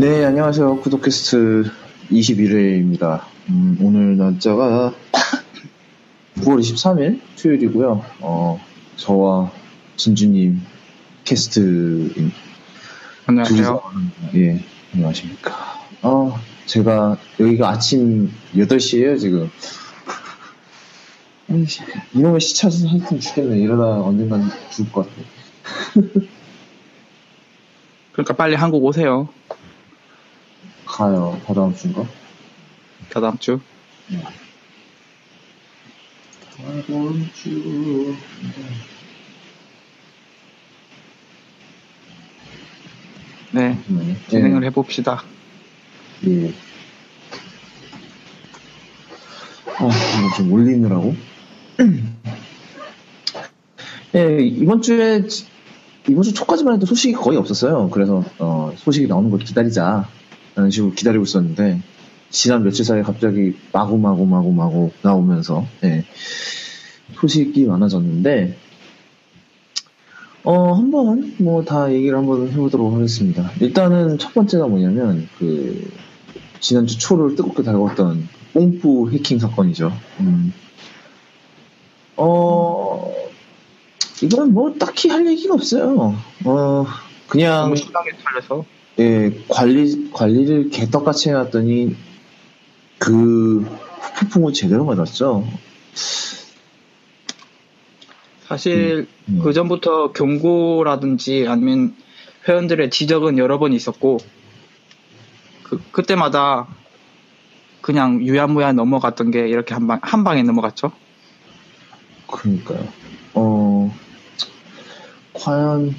네, 안녕하세요. 구독캐스트 21회입니다. 음, 오늘 날짜가 9월 23일 토요일이고요. 어, 저와 진주님 캐스트 안녕하세요. 예, 안녕하십니까. 어, 제가 여기가 아침 8시에요, 지금. 이놈의 시차서 하여튼 죽겠네. 이러다 언젠간 죽을 것 같아. 그러니까 빨리 한국 오세요. 가요. 다다음 주인가? 다다음 주. 다다음 주. 네, 진행을 해봅시다. 예. 아, 좀 올리느라고. 예, 이번 주에, 이번 주 초까지만 해도 소식이 거의 없었어요. 그래서, 어, 소식이 나오는 걸 기다리자. 라는 식으로 기다리고 있었는데, 지난 며칠 사이에 갑자기 마구 마구 마구 마구 나오면서, 예, 소식이 많아졌는데, 어, 한번, 뭐, 다 얘기를 한번 해보도록 하겠습니다. 일단은 첫 번째가 뭐냐면, 그, 지난주 초를 뜨겁게 달궜던 뽕뿌 해킹 사건이죠. 음. 어, 이건 뭐, 딱히 할 얘기가 없어요. 어, 그냥. 심하게 털려서. 예, 관리, 관리를 개떡같이 해놨더니, 그, 후폭풍을 제대로 맞았죠. 사실 음, 음. 그 전부터 경고라든지 아니면 회원들의 지적은 여러 번 있었고 그 그때마다 그냥 유야무야 넘어갔던 게 이렇게 한 방 한 방에 넘어갔죠. 그러니까요. 어, 과연,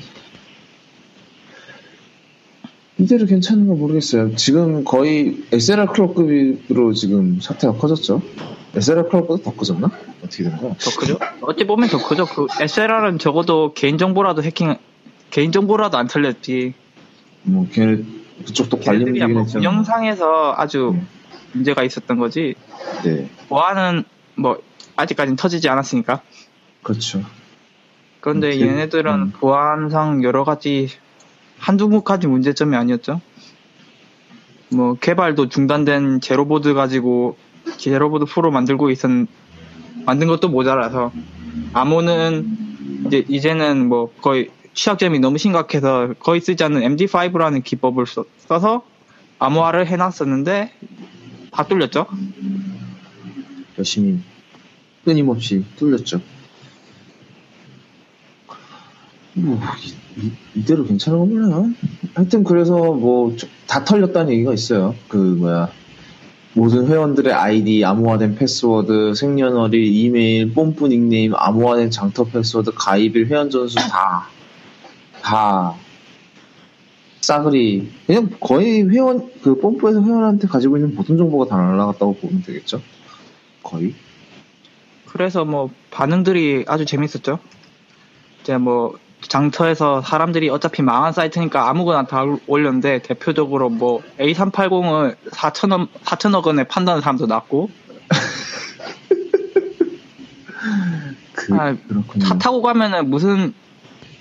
이대로 괜찮은가 모르겠어요. 지금 거의 SLR 클럽급으로 지금 사태가 커졌죠. SLR 클럽보다 더 커졌나? 어떻게 된 거야? 더 크죠? 어찌 보면 더 크죠. 그 SLR은 적어도 개인 정보라도 해킹 개인 정보라도 안 털렸지. 뭐, 걔네, 그쪽도 관리 걔네들이야 문제긴 뭐 했죠. 운영상에서 아주 음. 문제가 있었던 거지. 네, 보안은 뭐 아직까지는 터지지 않았으니까. 그렇죠. 그런데 음, 얘네들은 음. 보안상 여러 가지 한두 가지 문제점이 아니었죠. 뭐 개발도 중단된 제로보드 가지고 제로보드 프로 만들고 있었 만든 것도 모자라서 암호는 이제 이제는 뭐 거의 취약점이 너무 심각해서 거의 쓰지 않는 MD5라는 기법을 써, 써서 암호화를 해놨었는데 다 뚫렸죠. 열심히, 끊임없이 뚫렸죠. 뭐, 이, 이대로 괜찮은 건 몰라요. 하여튼, 그래서 뭐, 다 털렸다는 얘기가 있어요. 그, 뭐야. 모든 회원들의 아이디, 암호화된 패스워드, 생년월일, 이메일, 뽐뿌 닉네임, 암호화된 장터 패스워드, 가입일, 회원 전수 다, 다, 싸그리, 그냥 거의 회원, 그 뽐뿌에서 회원한테 가지고 있는 모든 정보가 다 날라갔다고 보면 되겠죠? 거의. 그래서 뭐 반응들이 아주 재밌었죠. 이제 뭐 장터에서 사람들이 어차피 망한 사이트니까 아무거나 다 올렸는데 대표적으로 뭐 A380을 4천억 4천억 원에 판다는 사람도 났고 그, 아. 차 타고 가면은 무슨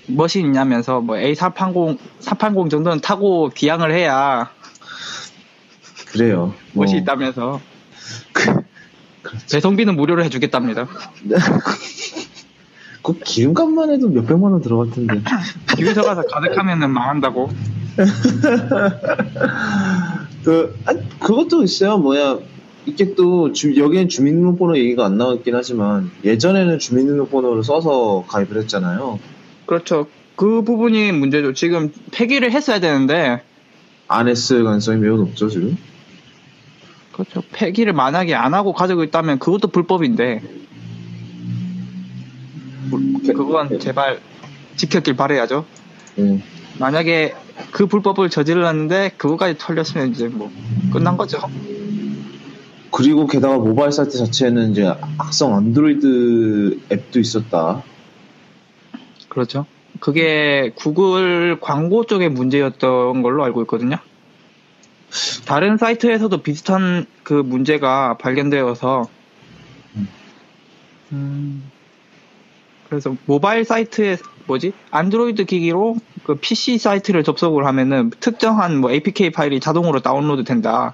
멋이 있냐면서 뭐 A380 380 정도는 타고 비양을 해야 그래요. 뭐, 멋이 있다면서 그, 배송비는 무료로 해주겠답니다. 그 기름값만 해도 몇 백만 원 들어갈 텐데. 기회서 가서 가득하면은 망한다고. 그, 아, 그것도 있어요. 뭐야. 이게 또, 주, 여기엔 주민등록번호 얘기가 안 나왔긴 하지만, 예전에는 주민등록번호를 써서 가입을 했잖아요. 그렇죠. 그 부분이 문제죠. 지금 폐기를 했어야 되는데 안 했을 가능성이 매우 높죠, 지금. 그렇죠. 폐기를 만약에 안 하고 가지고 있다면 그것도 불법인데 그건 제발 지켰길 바래야죠. 예. 만약에 그 불법을 저질렀는데 그거까지 털렸으면 이제 뭐 끝난 거죠. 그리고 게다가 모바일 사이트 자체에는 이제 악성 안드로이드 앱도 있었다. 그렇죠. 그게 구글 광고 쪽의 문제였던 걸로 알고 있거든요. 다른 사이트에서도 비슷한 그 문제가 발견되어서 음, 그래서 모바일 사이트에 뭐지 안드로이드 기기로 그 PC 사이트를 접속을 하면은 특정한 뭐 APK 파일이 자동으로 다운로드 된다.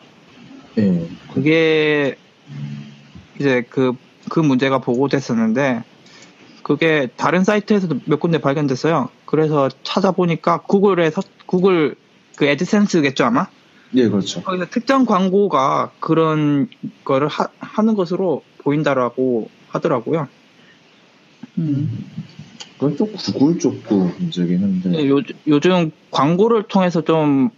예. 그게 이제 그, 그 문제가 보고됐었는데, 그게 다른 사이트에서도 몇 군데 발견됐어요. 그래서 찾아보니까 구글에서, 구글 그 애드센스겠죠, 아마? 예, 그렇죠. 거기서 특정 광고가 그런 거를 하, 는 것으로 보인다라고 하더라고요. 음. 그건 또 구글 쪽도 문제긴 한데. 요, 요즘 광고를 통해서 좀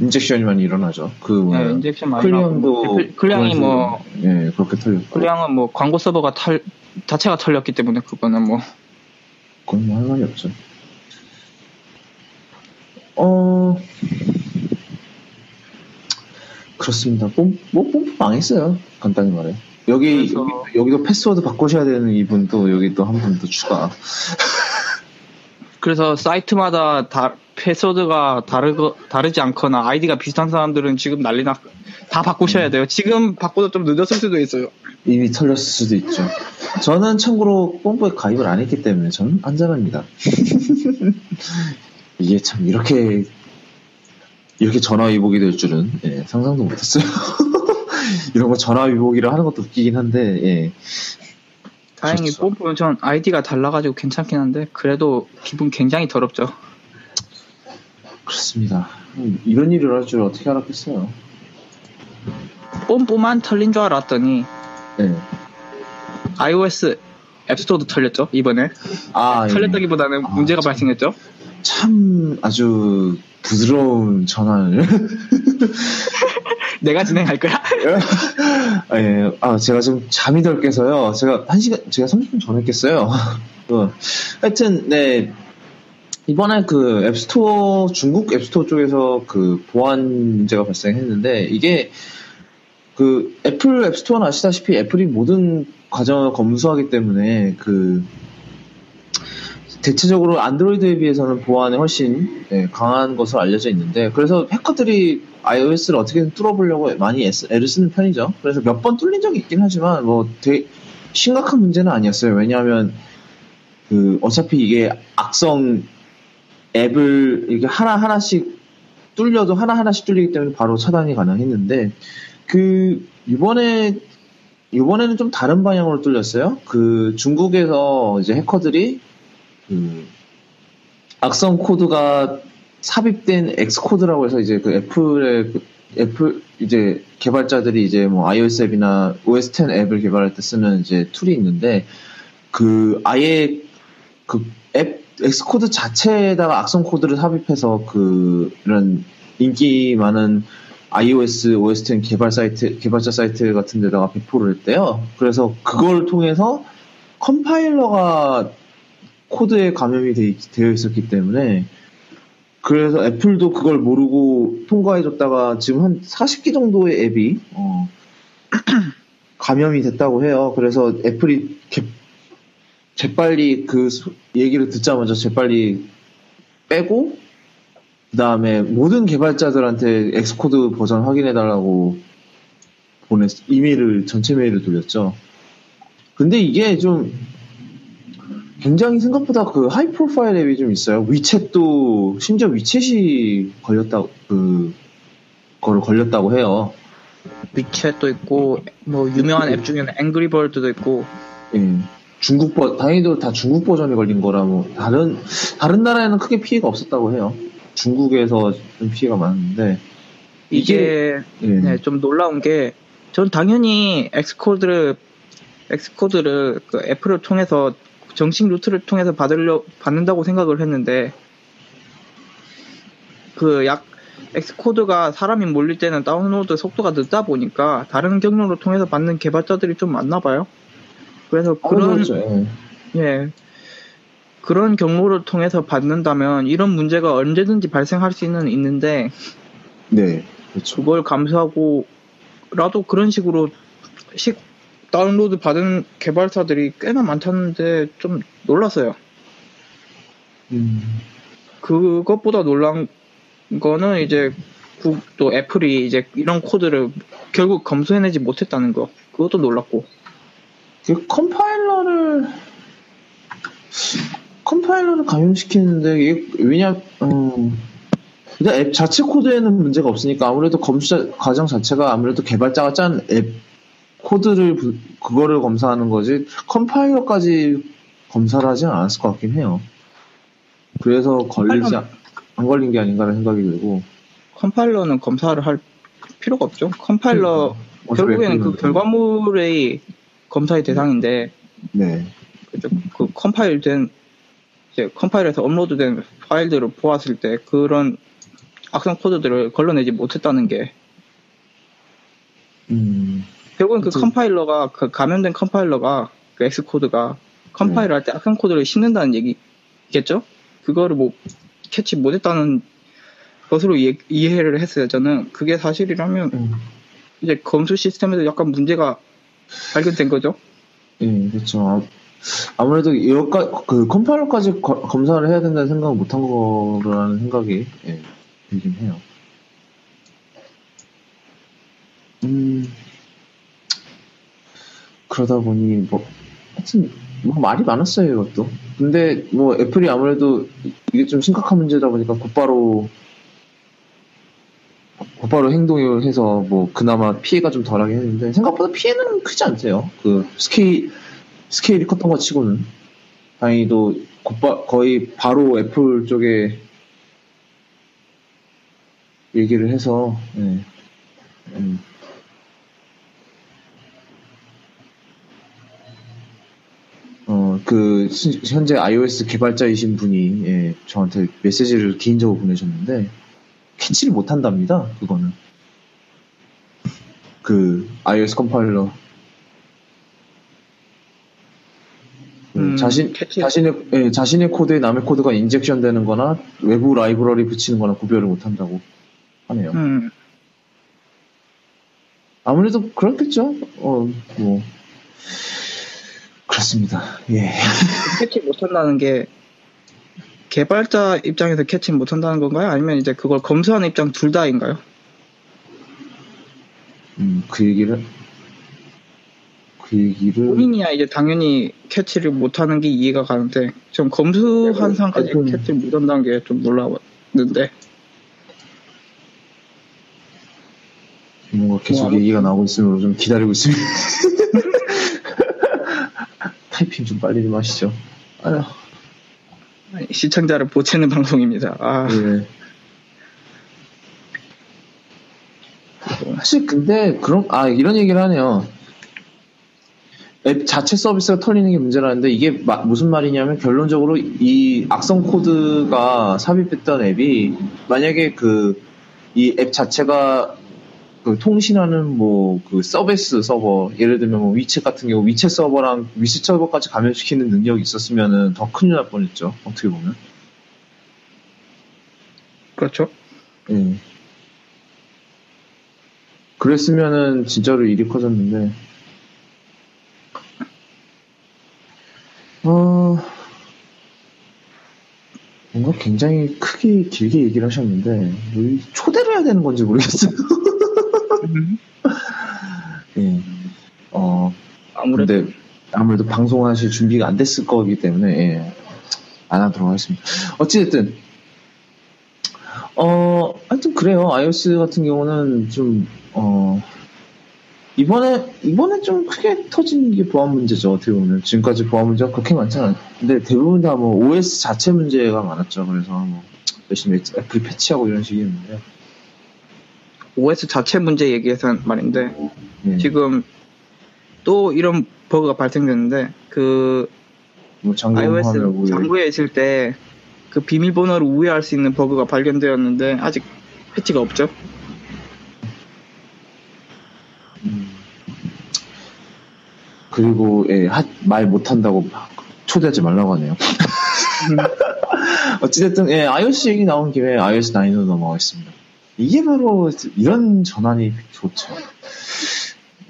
injection이 많이 일어나죠. 그 네, injection 많이 클리앙도 클- 클리앙이 뭐예 그렇게 털렸고 클리앙은 뭐 광고 서버가 탈 자체가 털렸기 때문에 그거는 뭐 그건 뭐할 말이 없죠. 어 그렇습니다. 뽐, 뭐 뽐뿌 망했어요. 간단히 말해. 여기 그래서- 여기 여기도 패스워드 바꾸셔야 되는 이분도 여기 또 한분더 추가. 그래서 사이트마다 다 패스워드가 다르거 다르지 않거나 아이디가 비슷한 사람들은 지금 난리나 다 바꾸셔야 돼요. 지금 바꿔도 좀 늦었을 수도 있어요. 이미 털렸을 수도 있죠. 저는 참고로 뽐뿌에 가입을 안 했기 때문에 저는 안전합니다. 이게 참 이렇게 이렇게 전화 위복이 될 줄은 예, 상상도 못했어요. 이런 거 전화위복이라 하는 것도 웃기긴 한데 예. 다행히 그렇죠. 뽐뿌는 전 아이디가 달라가지고 괜찮긴 한데 그래도 기분 굉장히 더럽죠. 그렇습니다. 음, 이런 일을 할 줄 어떻게 알았겠어요. 뽐뿌만 털린 줄 알았더니 예. iOS 앱스토어도 털렸죠 이번에 아, 예. 털렸다기보다는 아, 문제가 참. 발생했죠. 참 아주 부드러운 전환을 내가 진행할 거야. 예, 아, 제가 지금 잠이 덜 깨서요. 제가 한 시간, 제가 30분 전에 깼어요. 어, 하여튼, 네. 이번에 그 앱스토어, 중국 앱스토어 쪽에서 그 보안 문제가 발생했는데, 이게 그 애플 앱스토어는 아시다시피 애플이 모든 과정을 검수하기 때문에 그 대체적으로 안드로이드에 비해서는 보안이 훨씬 예, 강한 것으로 알려져 있는데 그래서 해커들이 iOS를 어떻게든 뚫어보려고 많이 애를 쓰는 편이죠. 그래서 몇 번 뚫린 적이 있긴 하지만 뭐 되게 심각한 문제는 아니었어요. 왜냐하면 그 어차피 이게 악성 앱을 이렇게 하나 하나씩 뚫려도 하나 하나씩 뚫리기 때문에 바로 차단이 가능했는데 그 이번에 이번에는 좀 다른 방향으로 뚫렸어요. 그 중국에서 이제 해커들이 그 악성 코드가 삽입된 Xcode라고 해서 이제 그 애플의 그 애플 이제 개발자들이 이제 뭐 iOS 앱이나 OS 10 앱을 개발할 때 쓰는 이제 툴이 있는데 그 아예 그앱 Xcode 자체에다가 악성 코드를 삽입해서 그 이런 인기 많은 iOS, OS 10 개발 사이트, 개발자 사이트 같은 데다가 배포를 했대요. 그래서 그걸 통해서 컴파일러가 코드에 감염이 돼, 되어 있었기 때문에 그래서 애플도 그걸 모르고 통과해줬다가 지금 한 40개 정도의 앱이 어, 감염이 됐다고 해요. 그래서 애플이 개- 재빨리 그 소- 얘기를 듣자마자 재빨리 빼고 그 다음에 모든 개발자들한테 Xcode 버전 확인해달라고 보냈 이메일을 전체 메일을 돌렸죠. 근데 이게 좀 굉장히 생각보다 그 high profile 앱이 좀 있어요. 위챗도 심지어 위챗이 걸렸다 그 거를 걸렸다고 해요. 위챗도 있고 뭐 유명한 앱 중에는 앵그리버드도 있고 예. 중국 버 다행히도 다 중국 버전이 걸린 거라 뭐 다른 다른 나라에는 크게 피해가 없었다고 해요. 중국에서 좀 피해가 많은데 이게 예. 네, 좀 놀라운 게 전 당연히 Xcode를 Xcode를 그 애플을 통해서 정식 루트를 통해서 받으려 받는다고 생각을 했는데 그 약 Xcode가 사람이 몰릴 때는 다운로드 속도가 늦다 보니까 다른 경로를 통해서 받는 개발자들이 좀 많나 봐요. 그래서 그런 그렇죠. 예. 예. 그런 경로를 통해서 받는다면 이런 문제가 언제든지 발생할 수는 있는데 네, 그렇죠. 그걸 감수하고라도 그런 식으로 식 다운로드 받은 개발사들이 꽤나 많다는데 좀 놀랐어요. 음, 그것보다 놀란 거는 이제 국- 또 애플이 이제 이런 코드를 결국 검수해내지 못했다는 거. 그것도 놀랐고. 그 컴파일러를 컴파일러를 감염시키는데 이게 왜냐 음, 일단 앱 자체 코드에는 문제가 없으니까 아무래도 검수 과정 자체가 아무래도 개발자가 짠 앱 코드를 부- 그거를 검사하는 거지 컴파일러까지 검사를 하진 않았을 것 같긴 해요. 그래서 걸리지 안 걸린 게 아닌가라는 생각이 들고 컴파일러는 검사를 할 필요가 없죠. 컴파일러 결국에는 그 결과물의 검사의 대상인데 네. 그죠? 그 컴파일된 이제 컴파일에서 업로드된 파일들을 보았을 때 그런 악성 코드들을 걸러내지 못했다는 게 음, 결국엔 그 그치. 컴파일러가 그 감염된 컴파일러가 그 Xcode가 컴파일 할때 악성 코드를 싣는다는 얘기겠죠? 그거를 뭐 캐치 못했다는 것으로 이해, 이해를 했어요. 저는 그게 사실이라면 음. 이제 검수 시스템에도 약간 문제가 발견된 거죠. 예, 그렇죠. 아, 아무래도 여기까 그 컴파일러까지 거- 검사를 해야 된다는 생각을 못한 거라는 생각이 예, 들긴 해요. 음, 그러다 보니 뭐 하여튼 뭐 말이 많았어요 이것도. 근데 뭐 애플이 아무래도 이게 좀 심각한 문제다 보니까 곧바로 곧바로 행동을 해서 뭐 그나마 피해가 좀 덜하게 했는데 생각보다 피해는 크지 않대요. 그 스케일 스케일이 컸던 것 치고는 다행히도 곧바, 거의 바로 애플 쪽에 얘기를 해서 예. 음. 어, 그, 시- 현재 iOS 개발자이신 분이, 예, 저한테 메시지를 개인적으로 보내셨는데, 캐치를 못 한답니다, 그거는. 그, iOS 컴파일러. 그 음, 자신, 캐치- 자신의, 예, 자신의 코드에 남의 코드가 injection 되는 거나, 외부 라이브러리 붙이는 거나 구별을 못 한다고 하네요. 음, 아무래도 그렇겠죠? 어, 뭐. 그렇습니다. 예. 캐치 못한다는 게 개발자 입장에서 캐치 못한다는 건가요? 아니면 이제 그걸 검수하는 입장 둘 다인가요? 음, 그 얘기를, 그 얘기를. 본인이야 이제 당연히 캐치를 못하는 게 이해가 가는데 좀 검수한 상까지 음. 캐치를 못한다는 게 좀 놀라웠는데 뭔가 계속 뭐 얘기가 나오고 있으므로 좀 기다리고 있습니다. 타이핑 좀 빨리 좀 하시죠. 아휴, 시청자를 보채는 방송입니다. 아, 예. 사실 근데 그런 아 이런 얘기를 하네요. 앱 자체 서비스가 털리는 게 문제라는데 이게 마- 무슨 말이냐면 결론적으로 이 악성 코드가 삽입했던 앱이 만약에 그 이 앱 자체가 그 통신하는 뭐 그 서비스 서버 예를 들면 뭐 위챗 같은 경우 위챗 서버랑 위챗 서버까지 감염시키는 능력이 있었으면은 더 큰일 날 뻔했죠 어떻게 보면 그렇죠. 예. 그랬으면은 진짜로 일이 커졌는데, 어, 뭔가 굉장히 크게 길게 얘기를 하셨는데, 초대를 해야 되는 건지 모르겠어요. 예. 어, 아무래도 근데 아무래도 방송하실 준비가 안 됐을 거기 때문에 예, 안 하도록 하겠습니다. 어찌됐든 어 하여튼 그래요. iOS 같은 경우는 좀 어, 이번에 이번에 좀 크게 터진 게 보안 문제죠. 어떻게 보면 지금까지 보안 문제가 그렇게 많지 않았는데 대부분 다 뭐 OS 자체 문제가 많았죠. 그래서 뭐 열심히 애플 패치하고 이런 식이었는데 OS 자체 문제 얘기해서 말인데 예, 지금 또 이런 버그가 발생됐는데 그 뭐 iOS 뭐 잠궈 있을 때 그 비밀번호를 우회할 수 있는 버그가 발견되었는데 아직 패치가 없죠. 음. 그리고 예, 하- 말 못한다고 막 초대하지 말라고 하네요. 어찌됐든 예, iOS 얘기 나온 김에 iOS 9으로 넘어가겠습니다. 이게 바로 이런 전환이 좋죠.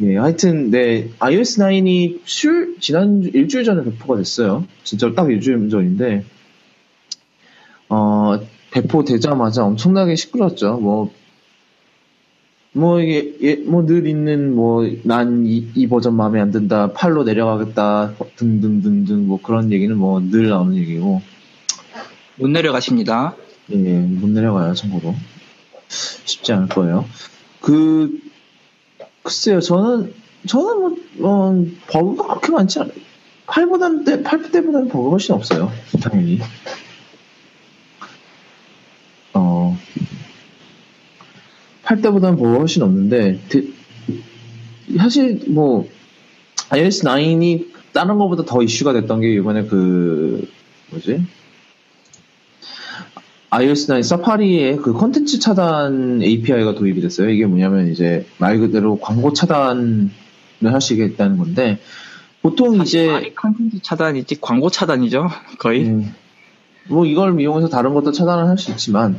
예, 하여튼 네 iOS 9이 술 지난 일주일 전에 배포가 됐어요. 진짜 딱 일주일 전인데 어 배포되자마자 엄청나게 시끄러웠죠. 뭐 뭐 이게 예, 뭐늘 있는 뭐 난이 버전 마음에 안 든다 8로 내려가겠다 등등등등 뭐 그런 얘기는 뭐 늘 나오는 얘기고 못 내려가십니다. 예, 못 내려가요 참고로 쉽지 않을 거예요. 그 글쎄요 저는 저는 뭐 어, 버그가 그렇게 많지 않아요. 8보다는 때, 8 때보다는 버그가 훨씬 없어요 당연히. 어 8대보다는 뭐 훨씬 없는데 대, 사실 뭐 iOS 9이 다른 것보다 더 이슈가 됐던 게 이번에 그 뭐지 iOS 9 사파리에 그 컨텐츠 차단 API가 도입이 됐어요. 이게 뭐냐면 이제 말 그대로 광고 차단을 할 수 있겠다는 건데 보통 이제 컨텐츠 차단이지 광고 차단이죠 거의. 음, 뭐 이걸 이용해서 다른 것도 차단을 할 수 있지만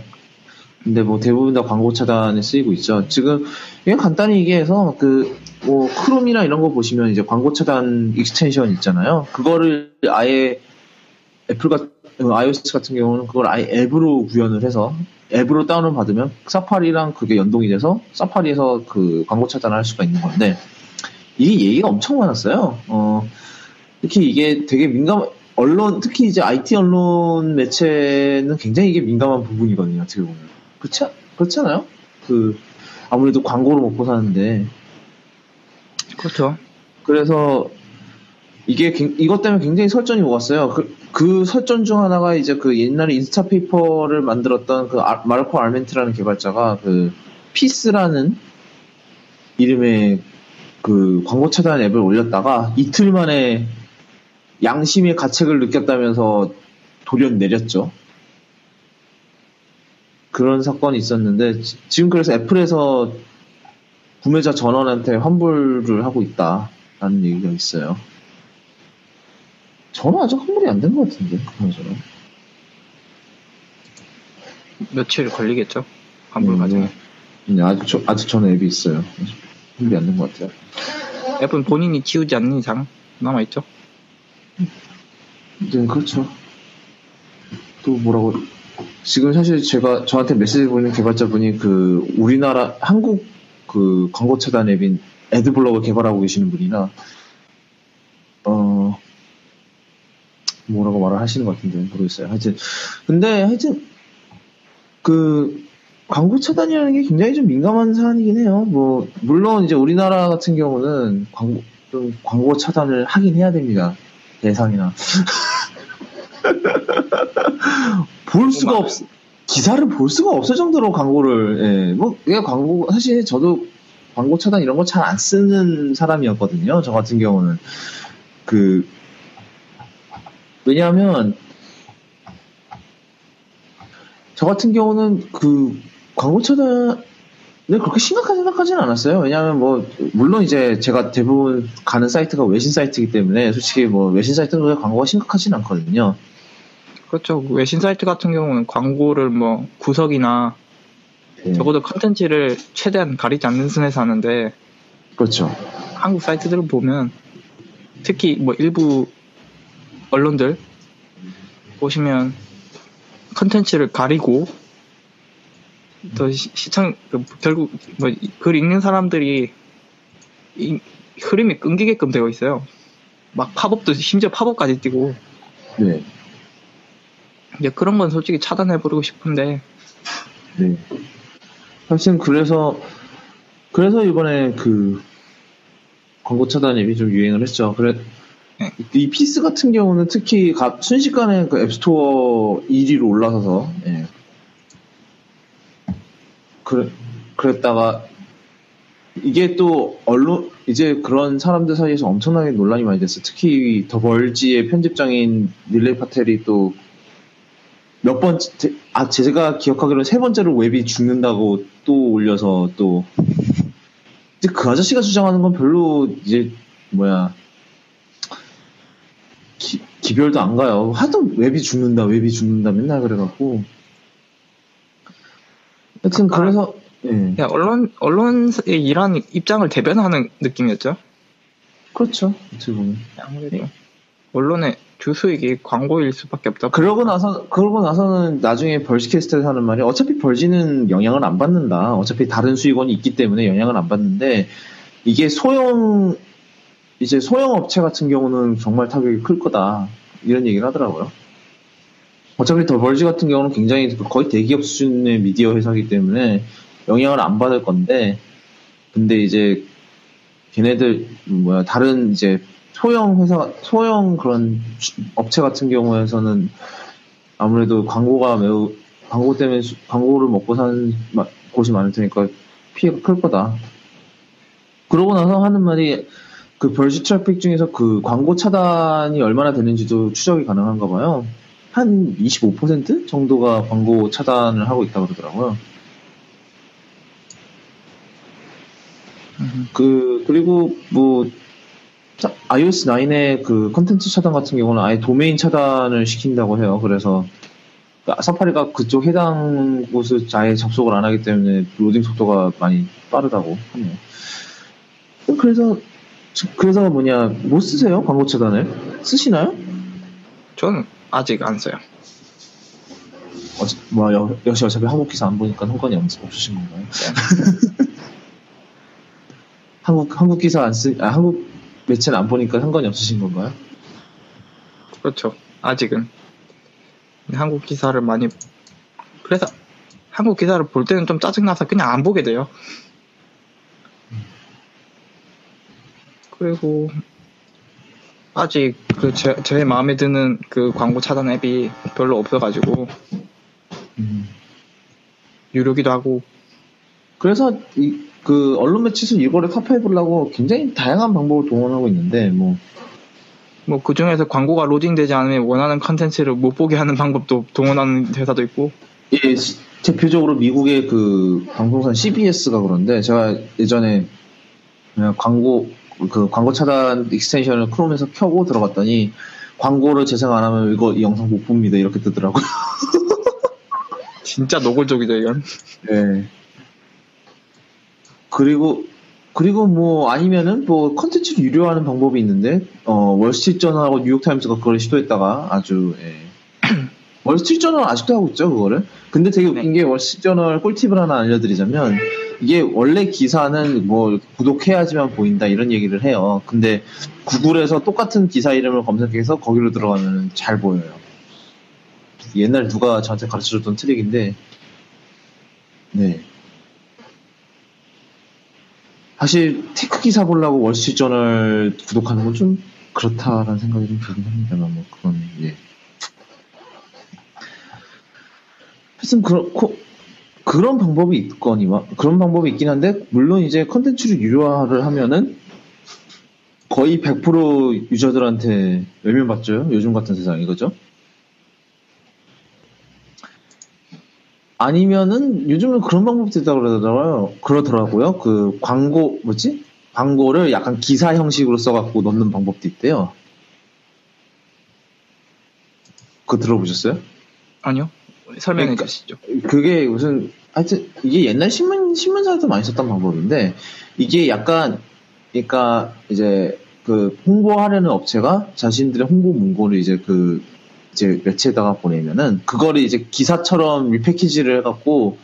근데 뭐 대부분 다 광고 차단에 쓰이고 있죠. 지금 그냥 간단히 얘기해서 그 뭐 크롬이나 이런 거 보시면 이제 광고 차단 extension 있잖아요. 그거를 아예 애플 같 iOS 같은 경우는 그걸 아예 앱으로 구현을 해서 앱으로 다운을 받으면 사파리랑 그게 연동이 돼서 사파리에서 그 광고 차단을 할 수가 있는 건데 이게 얘기가 엄청 많았어요. 어, 특히 이게 되게 민감 언론 특히 이제 IT 언론 매체는 굉장히 이게 민감한 부분이거든요. 어떻게 보면. 그렇지, 그렇잖아요? 그, 아무래도 광고를 먹고 사는데. 그렇죠. 그래서, 이게, 이것 때문에 굉장히 설전이 오갔어요. 그, 그 설전 중 하나가 이제 그 옛날에 인스타페이퍼를 만들었던 그 아, 마르코 알멘트라는 개발자가 그, 피스라는 이름의 그 광고 차단 앱을 올렸다가 이틀 만에 양심의 가책을 느꼈다면서 돌연 내렸죠. 그런 사건이 있었는데 지금 그래서 애플에서 구매자 전원한테 환불을 하고 있다라는 얘기가 있어요. 저는 아직 환불이 안 된 것 같은데 그나저나 며칠 걸리겠죠 환불 과정에. 음, 네, 아직 저, 아직 저는 앱이 있어요. 환불이 안 된 것 같아요. 앱은 본인이 지우지 않는 이상 남아 있죠. 네, 그렇죠. 또 뭐라고 지금 사실 제가 저한테 메시지 보내는 개발자분이 그 우리나라 한국 그 광고 차단 앱인 애드블럭을 개발하고 계시는 분이나 어 뭐라고 말을 하시는 것 같은데 모르겠어요. 하여튼 근데 하여튼 그 광고 차단이라는 게 굉장히 좀 민감한 사안이긴 해요. 뭐 물론 이제 우리나라 같은 경우는 광고 좀 광고 차단을 하긴 해야 됩니다. 예상이나 볼 수가 없, 기사를 볼 수가 없을 정도로 광고를, 예, 뭐, 이게 광고, 사실 저도 광고 차단 이런 거 잘 안 쓰는 사람이었거든요. 저 같은 경우는. 그, 왜냐하면, 저 같은 경우는 그 광고 차단을 그렇게 심각하게 생각하지는 않았어요. 왜냐하면 뭐 물론 이제 제가 대부분 가는 사이트가 외신 사이트이기 때문에 솔직히 뭐 외신 사이트는 광고가 심각하지는 않거든요. 그렇죠. 외신 사이트 같은 경우는 광고를 뭐 구석이나 네. 적어도 컨텐츠를 최대한 가리지 않는 선에서 하는데 그렇죠. 한국 사이트들을 보면 특히 뭐 일부 언론들 보시면 컨텐츠를 가리고 또 시청 그 결국 뭐 글 읽는 사람들이 이, 흐름이 끊기게끔 되어 있어요. 막 팝업도 심지어 팝업까지 띄고. 네. 이제 그런 건 솔직히 차단해 버리고 싶은데. 네. 사실 그래서, 그래서 이번에 그, 광고 차단 앱이 좀 유행을 했죠. 그래, 네. 이 Peace 같은 경우는 특히 순식간에 그 앱스토어 1위로 올라서서, 예. 그래, 그랬다가, 이게 또 언론 이제 그런 사람들 사이에서 엄청나게 논란이 많이 됐어. 특히 더 벌지의 편집장인 닐레이 파텔이 또 몇 번째, 아, 제가 기억하기로는 세 번째로 웹이 죽는다고 또 올려서 또, 이제 그 아저씨가 주장하는 건 별로 이제, 뭐야, 기, 기별도 안 가요. 하도 웹이 죽는다, 웹이 죽는다 맨날 그래갖고. 하여튼, 그래서, 아, 예. 야, 언론, 언론의 일한 입장을 대변하는 느낌이었죠? 그렇죠. 어떻게 보면. 아무래도. 언론의 주수익이 광고일 수밖에 없다. 그러고 나서 그러고 나서는 나중에 벌지캐스트에서 하는 말이 어차피 벌지는 영향을 안 받는다. 어차피 다른 수익원이 있기 때문에 영향을 안 받는데 이게 소형 이제 소형 업체 같은 경우는 정말 타격이 클 거다 이런 얘기를 하더라고요. 어차피 The Verge 같은 경우는 굉장히 거의 대기업 수준의 미디어 회사이기 때문에 영향을 안 받을 건데 근데 이제 걔네들 뭐야 다른 이제 소형 회사 소형 그런 업체 같은 경우에서는 아무래도 광고가 매우 광고 때문에 수, 광고를 먹고 사는 곳이 많을 테니까 피해가 클 거다. 그러고 나서 하는 말이 그 Verge 트래픽 중에서 그 광고 차단이 얼마나 되는지도 추적이 가능한가 봐요. 한 25% 정도가 광고 차단을 하고 있다고 그러더라고요. 그, 그리고 뭐, iOS 9의 그 컨텐츠 차단 같은 경우는 아예 도메인 차단을 시킨다고 해요. 그래서 사파리가 그쪽 해당 곳을 아예 접속을 안 하기 때문에 로딩 속도가 많이 빠르다고 하네요. 그래서 그래서 뭐냐 못 쓰세요 광고 차단을 쓰시나요? 저는 아직 안 써요. 어차, 뭐 여, 역시 어차피 한국 기사 안 보니까 상관이 없, 없으신 건가요? 네. 한국 한국 기사 안 쓰, 아, 한국 매체는 안 보니까 상관이 없으신 건가요? 그렇죠. 아직은 한국 기사를 많이 그래서 한국 기사를 볼 때는 좀 짜증 나서 그냥 안 보게 돼요. 그리고 아직 그 제, 제 마음에 드는 그 광고 차단 앱이 별로 없어가지고 음. 유료기도 하고 그래서 이, 그 언론 매체에서 이거를 타파해보려고 굉장히 다양한 방법을 동원하고 있는데 뭐. 뭐, 그 중에서 광고가 로딩되지 않으면 원하는 컨텐츠를 못 보게 하는 방법도 동원하는 회사도 있고. 예, 대표적으로 미국의 그 방송사 CBS가 그런데 제가 예전에 그냥 광고, 그 광고 차단 extension을 크롬에서 켜고 들어갔더니 광고를 재생 안 하면 이거 이 영상 못 봅니다. 이렇게 뜨더라고요. 진짜 노골적이죠, 이건. 네. 그리고 그리고 뭐 아니면은 뭐 컨텐츠를 유료화하는 방법이 있는데 어 월스트리트저널하고 뉴욕타임스가 그걸 시도했다가 아주 예. 월스트리트저널 아직도 하고 있죠 그거를 근데 되게 웃긴 네. 게 월스트리트저널 꿀팁을 하나 알려드리자면 이게 원래 기사는 뭐 구독해야지만 보인다 이런 얘기를 해요. 근데 구글에서 똑같은 기사 이름을 검색해서 거기로 들어가면 잘 보여요. 옛날 누가 저한테 가르쳐줬던 트릭인데. 네. 사실 tech 기사 보려고 월시저널 구독하는 건 좀 그렇다라는 생각이 좀 들긴 합니다만 뭐 그건 예. 하여튼 그렇고 그런 방법이 있거니와 그런 방법이 있긴 한데 물론 이제 컨텐츠를 유료화를 하면은 거의 100% 유저들한테 외면받죠 요즘 같은 세상이 그죠? 아니면은 요즘은 그런 방법도 있다고 그러더라고요. 그러더라고요. 그 광고 뭐지? 광고를 약간 기사 형식으로 써갖고 넣는 방법도 있대요. 그거 들어보셨어요? 아니요. 설명해 그러니까, 주시죠. 그게 무슨 하여튼 이게 옛날 신문 신문사에서 많이 썼던 방법인데 이게 약간 그러니까 이제 그 홍보하려는 업체가 자신들의 홍보 문구를 이제 그 이제 매체에다가 보내면은 그거를 이제 기사처럼 리패키지를 해갖고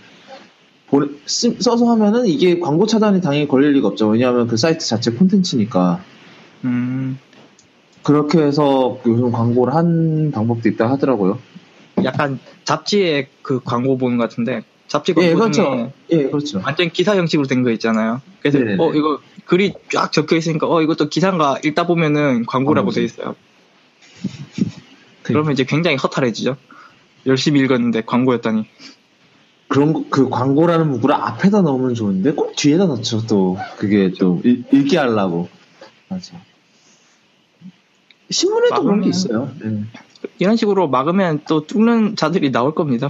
보내, 쓰, 써서 하면은 이게 광고 차단이 당연히 걸릴 리가 없죠. 왜냐하면 그 사이트 자체 콘텐츠니까. 음. 그렇게 해서 요즘 광고를 한 방법도 있다 하더라고요. 약간 잡지에 그 광고 보는 것 같은데 잡지 광고 예, 그렇죠. 예, 그렇죠. 완전 기사 형식으로 된 거 있잖아요. 그래서 네네네. 어 이거 글이 쫙 적혀 있으니까 어 이것도 기사인가 읽다 보면은 광고라고 어, 돼 있어요. 그러면 이제 굉장히 허탈해지죠. 열심히 읽었는데 광고였다니. 그런 거, 그 광고라는 문구를 앞에다 넣으면 좋은데 꼭 뒤에다 넣죠 또 그게 또 읽, 읽게 하려고 맞아 신문에도 그런 게 있어요 네. 이런 식으로 막으면 또 뚫는 자들이 나올 겁니다.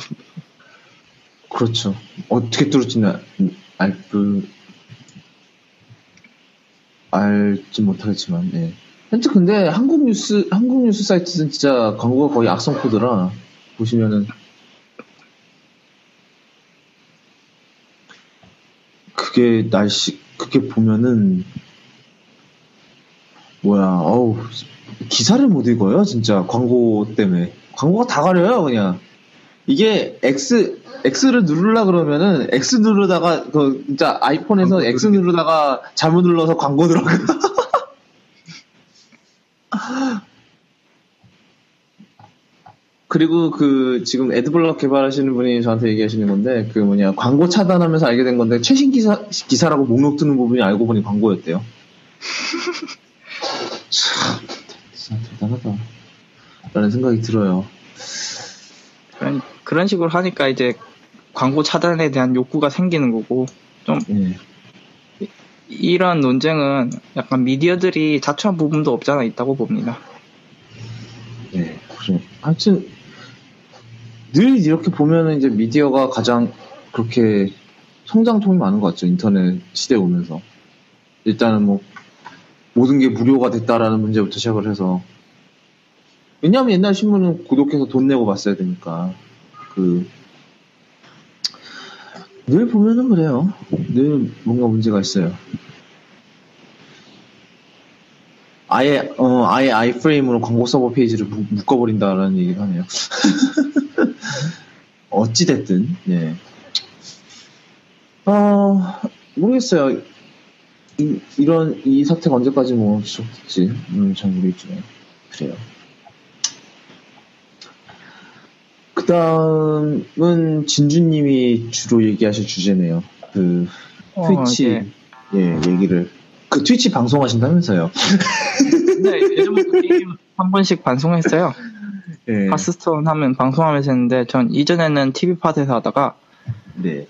그렇죠. 어떻게 뚫을지는 알 그 알지 못하겠지만 네. 현재 근데 한국 뉴스 한국 뉴스 사이트는 진짜 광고가 거의 악성 코드라 보시면은. 그게 날씨 그게 보면은 뭐야, 어우, 기사를 못 읽어요, 진짜. 광고 때문에. 광고가 다 가려요, 그냥. 이게 X, X를 누르려 그러면은 X 누르다가, 그, 진짜 아이폰에서 X 누르다가 잘못 눌러서 광고 들어가. 그리고 그 지금 애드블럭 개발하시는 분이 저한테 얘기하시는 건데 그 뭐냐 광고 차단하면서 알게 된 건데 최신 기사 기사라고 목록 뜨는 부분이 알고 보니 광고였대요. 참 대단하다. 라는 생각이 들어요. 그런, 그런 식으로 하니까 이제 광고 차단에 대한 욕구가 생기는 거고 좀 예. 이런 논쟁은 약간 미디어들이 자초한 부분도 없잖아 있다고 봅니다. 네, 그래. 하여튼 늘 이렇게 보면은 이제 미디어가 가장 그렇게 성장통이 많은 것 같죠. 인터넷 시대 오면서 일단은 뭐 모든 게 무료가 됐다라는 문제부터 시작을 해서 왜냐하면 옛날 신문은 구독해서 돈 내고 봤어야 되니까 그 늘 보면은 그래요. 늘 뭔가 문제가 있어요. 아예 어 아예 아이프레임으로 광고 서버 페이지를 묶- 묶어버린다라는 얘기를 하네요. 어찌 됐든 예. 아 모르겠어요. 이, 이런 이 사태가 언제까지 뭐 지속될지 음, 잘 모르겠지만 그래요. 그 다음은 진주님이 주로 얘기하실 주제네요. 그 어, 트위치 이제 예 얘기를 그 트위치 방송하신다면서요? 근데 예전부터 게임 한 번씩 방송했어요. 예. 하스스톤 하면 방송하면서 했는데 전 이전에는 TV팟에서 하다가 네.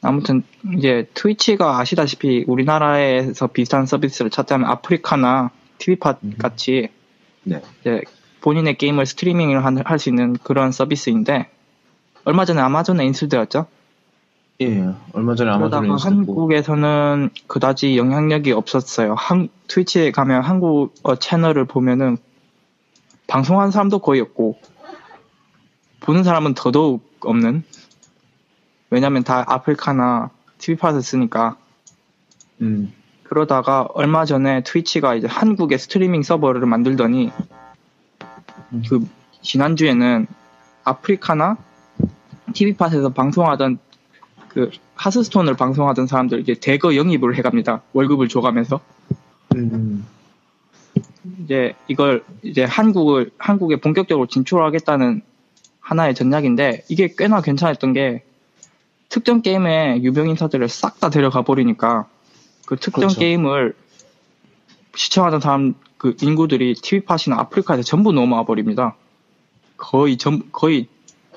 아무튼 이제 트위치가 아시다시피 우리나라에서 비슷한 서비스를 찾자면 아프리카나 TV팟 음. 같이 네. 이제 본인의 게임을 스트리밍을 할 수 있는 그런 서비스인데 얼마 전에 아마존에 인수되었죠. 예. 얼마 전에 아마존에 그러다가 인수됐고 한국에서는 그다지 영향력이 없었어요. 한, 트위치에 가면 한국 어 채널을 보면은 방송하는 사람도 거의 없고 보는 사람은 더더욱 없는. 왜냐면 다 아프리카나 TV팟을 쓰니까. 음. 그러다가 얼마 전에 트위치가 이제 한국에 스트리밍 서버를 만들더니 그 지난주에는 아프리카나 TV팟에서 방송하던 그 하스스톤을 방송하던 사람들 이제 대거 영입을 해갑니다. 월급을 줘가면서 음. 이제 이걸 이제 한국을 한국에 본격적으로 진출하겠다는 하나의 전략인데 이게 꽤나 괜찮았던 게 특정 게임의 유명 인사들을 싹 다 데려가 버리니까 그 특정 그렇죠. 게임을 시청하던 사람 그 인구들이 TV팟이나 아프리카에서 전부 넘어와 버립니다. 거의 전 거의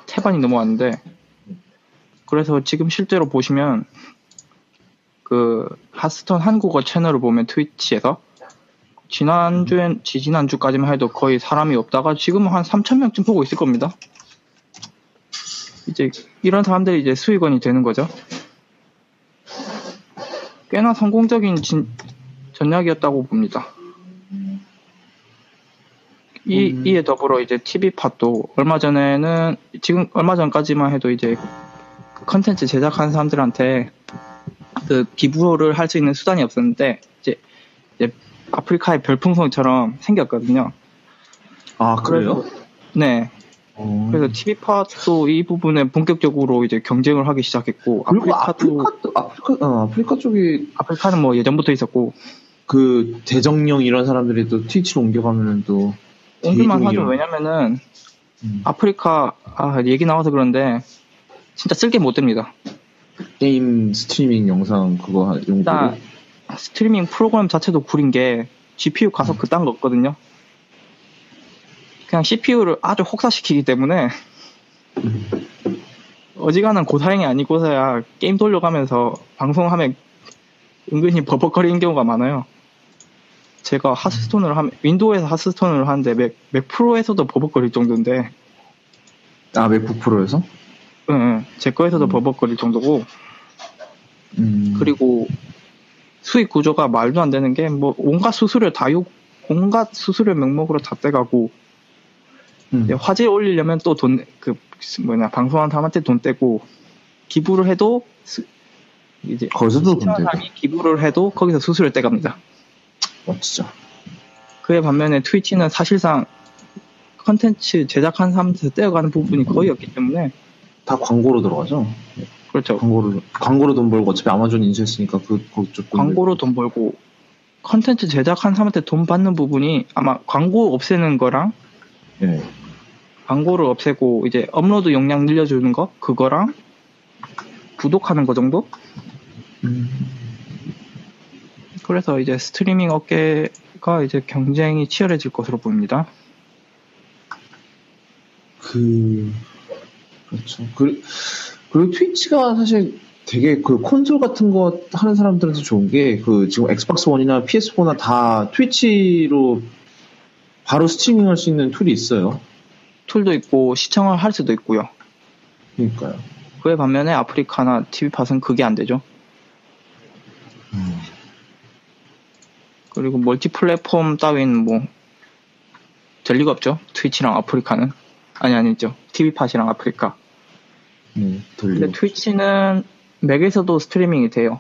태반이 넘어왔는데 그래서 지금 실제로 보시면 그 하스톤 한국어 채널을 보면 트위치에서 지난주엔 지지난주까지만 해도 거의 사람이 없다가 지금은 한 3천 명쯤 보고 있을 겁니다. 이제 이런 사람들이 이제 수익원이 되는 거죠. 꽤나 성공적인 진- 전략이었다고 봅니다. 이, 음. 이에 더불어 이제 TV팟도 얼마 전에는 지금 얼마 전까지만 해도 이제 그 컨텐츠 제작하는 사람들한테 그 기부를 할 수 있는 수단이 없었는데 이제, 이제 아프리카의 별풍선처럼 생겼거든요. 아 그래요? 그래서- 네. 어. 그래서 TV팟도 이 부분에 본격적으로 이제 경쟁을 하기 시작했고 아프리카도 아프리카 아프리카 어, 아프리카 쪽이 아프리카는 뭐 예전부터 있었고 그 대정령 이런 사람들이 또 트위치로 옮겨가면은 또 옮길만 하죠. 왜냐면은 음. 아프리카 아 얘기 나와서 그런데 진짜 쓸 게 못 됩니다. 게임 스트리밍 영상 그거 하- 용도로 일단 스트리밍 프로그램 자체도 구린 게 GPU 가속 그딴 거 없거든요. 그냥 CPU를 아주 혹사시키기 때문에 어지간한 고사양이 아니고서야 게임 돌려가면서 방송하면 은근히 버벅거리는 경우가 많아요. 제가 하스스톤을 하면 윈도우에서 하스스톤을 하는데 맥, 맥 프로에서도 버벅거릴 정도인데 아 맥북 프로에서 응, 응. 제 거에서도 음. 버벅거릴 정도고 음. 그리고 수익 구조가 말도 안 되는 게 뭐 온갖 수수료 다 욕, 온갖 수수료 명목으로 다 떼가고 음. 이제 화질 올리려면 또 돈 그 뭐냐 방송하는 사람한테 돈 떼고 기부를 해도 수- 이제 거기서도 돈 사람이 기부를 해도 거기서 수수료 떼갑니다. 어 진짜 그에 반면에 트위치는 사실상 컨텐츠 제작한 사람한테 떼어가는 부분이 거의 없기 때문에 다 광고로 들어가죠. 그렇죠. 광고로 광고로 돈 벌고 어차피 아마존 인수했으니까 그 그쪽 돈 광고로 돈 벌고 컨텐츠 제작한 사람한테 돈 받는 부분이 아마 광고 없애는 거랑 예. 광고를 없애고 이제 업로드 용량 늘려주는 거 그거랑 구독하는 거 정도? 음. 그래서 이제 스트리밍 업계가 이제 경쟁이 치열해질 것으로 보입니다. 그 그렇죠. 그 그리고 트위치가 사실 되게 그 콘솔 같은 거 하는 사람들한테 좋은 게 그 지금 엑스박스 원이나 PS4나 다 트위치로 바로 스트리밍 할 수 있는 툴이 있어요. 툴도 있고 시청을 할 수도 있고요. 그러니까요. 그에 반면에 아프리카나 TV팟은 그게 안 되죠. 그리고 멀티 플랫폼 따윈 뭐 될 리가 없죠. 트위치랑 아프리카는 아니 아니죠. TV팟이랑 아프리카. 네. 근데 트위치는 맥에서도 스트리밍이 돼요.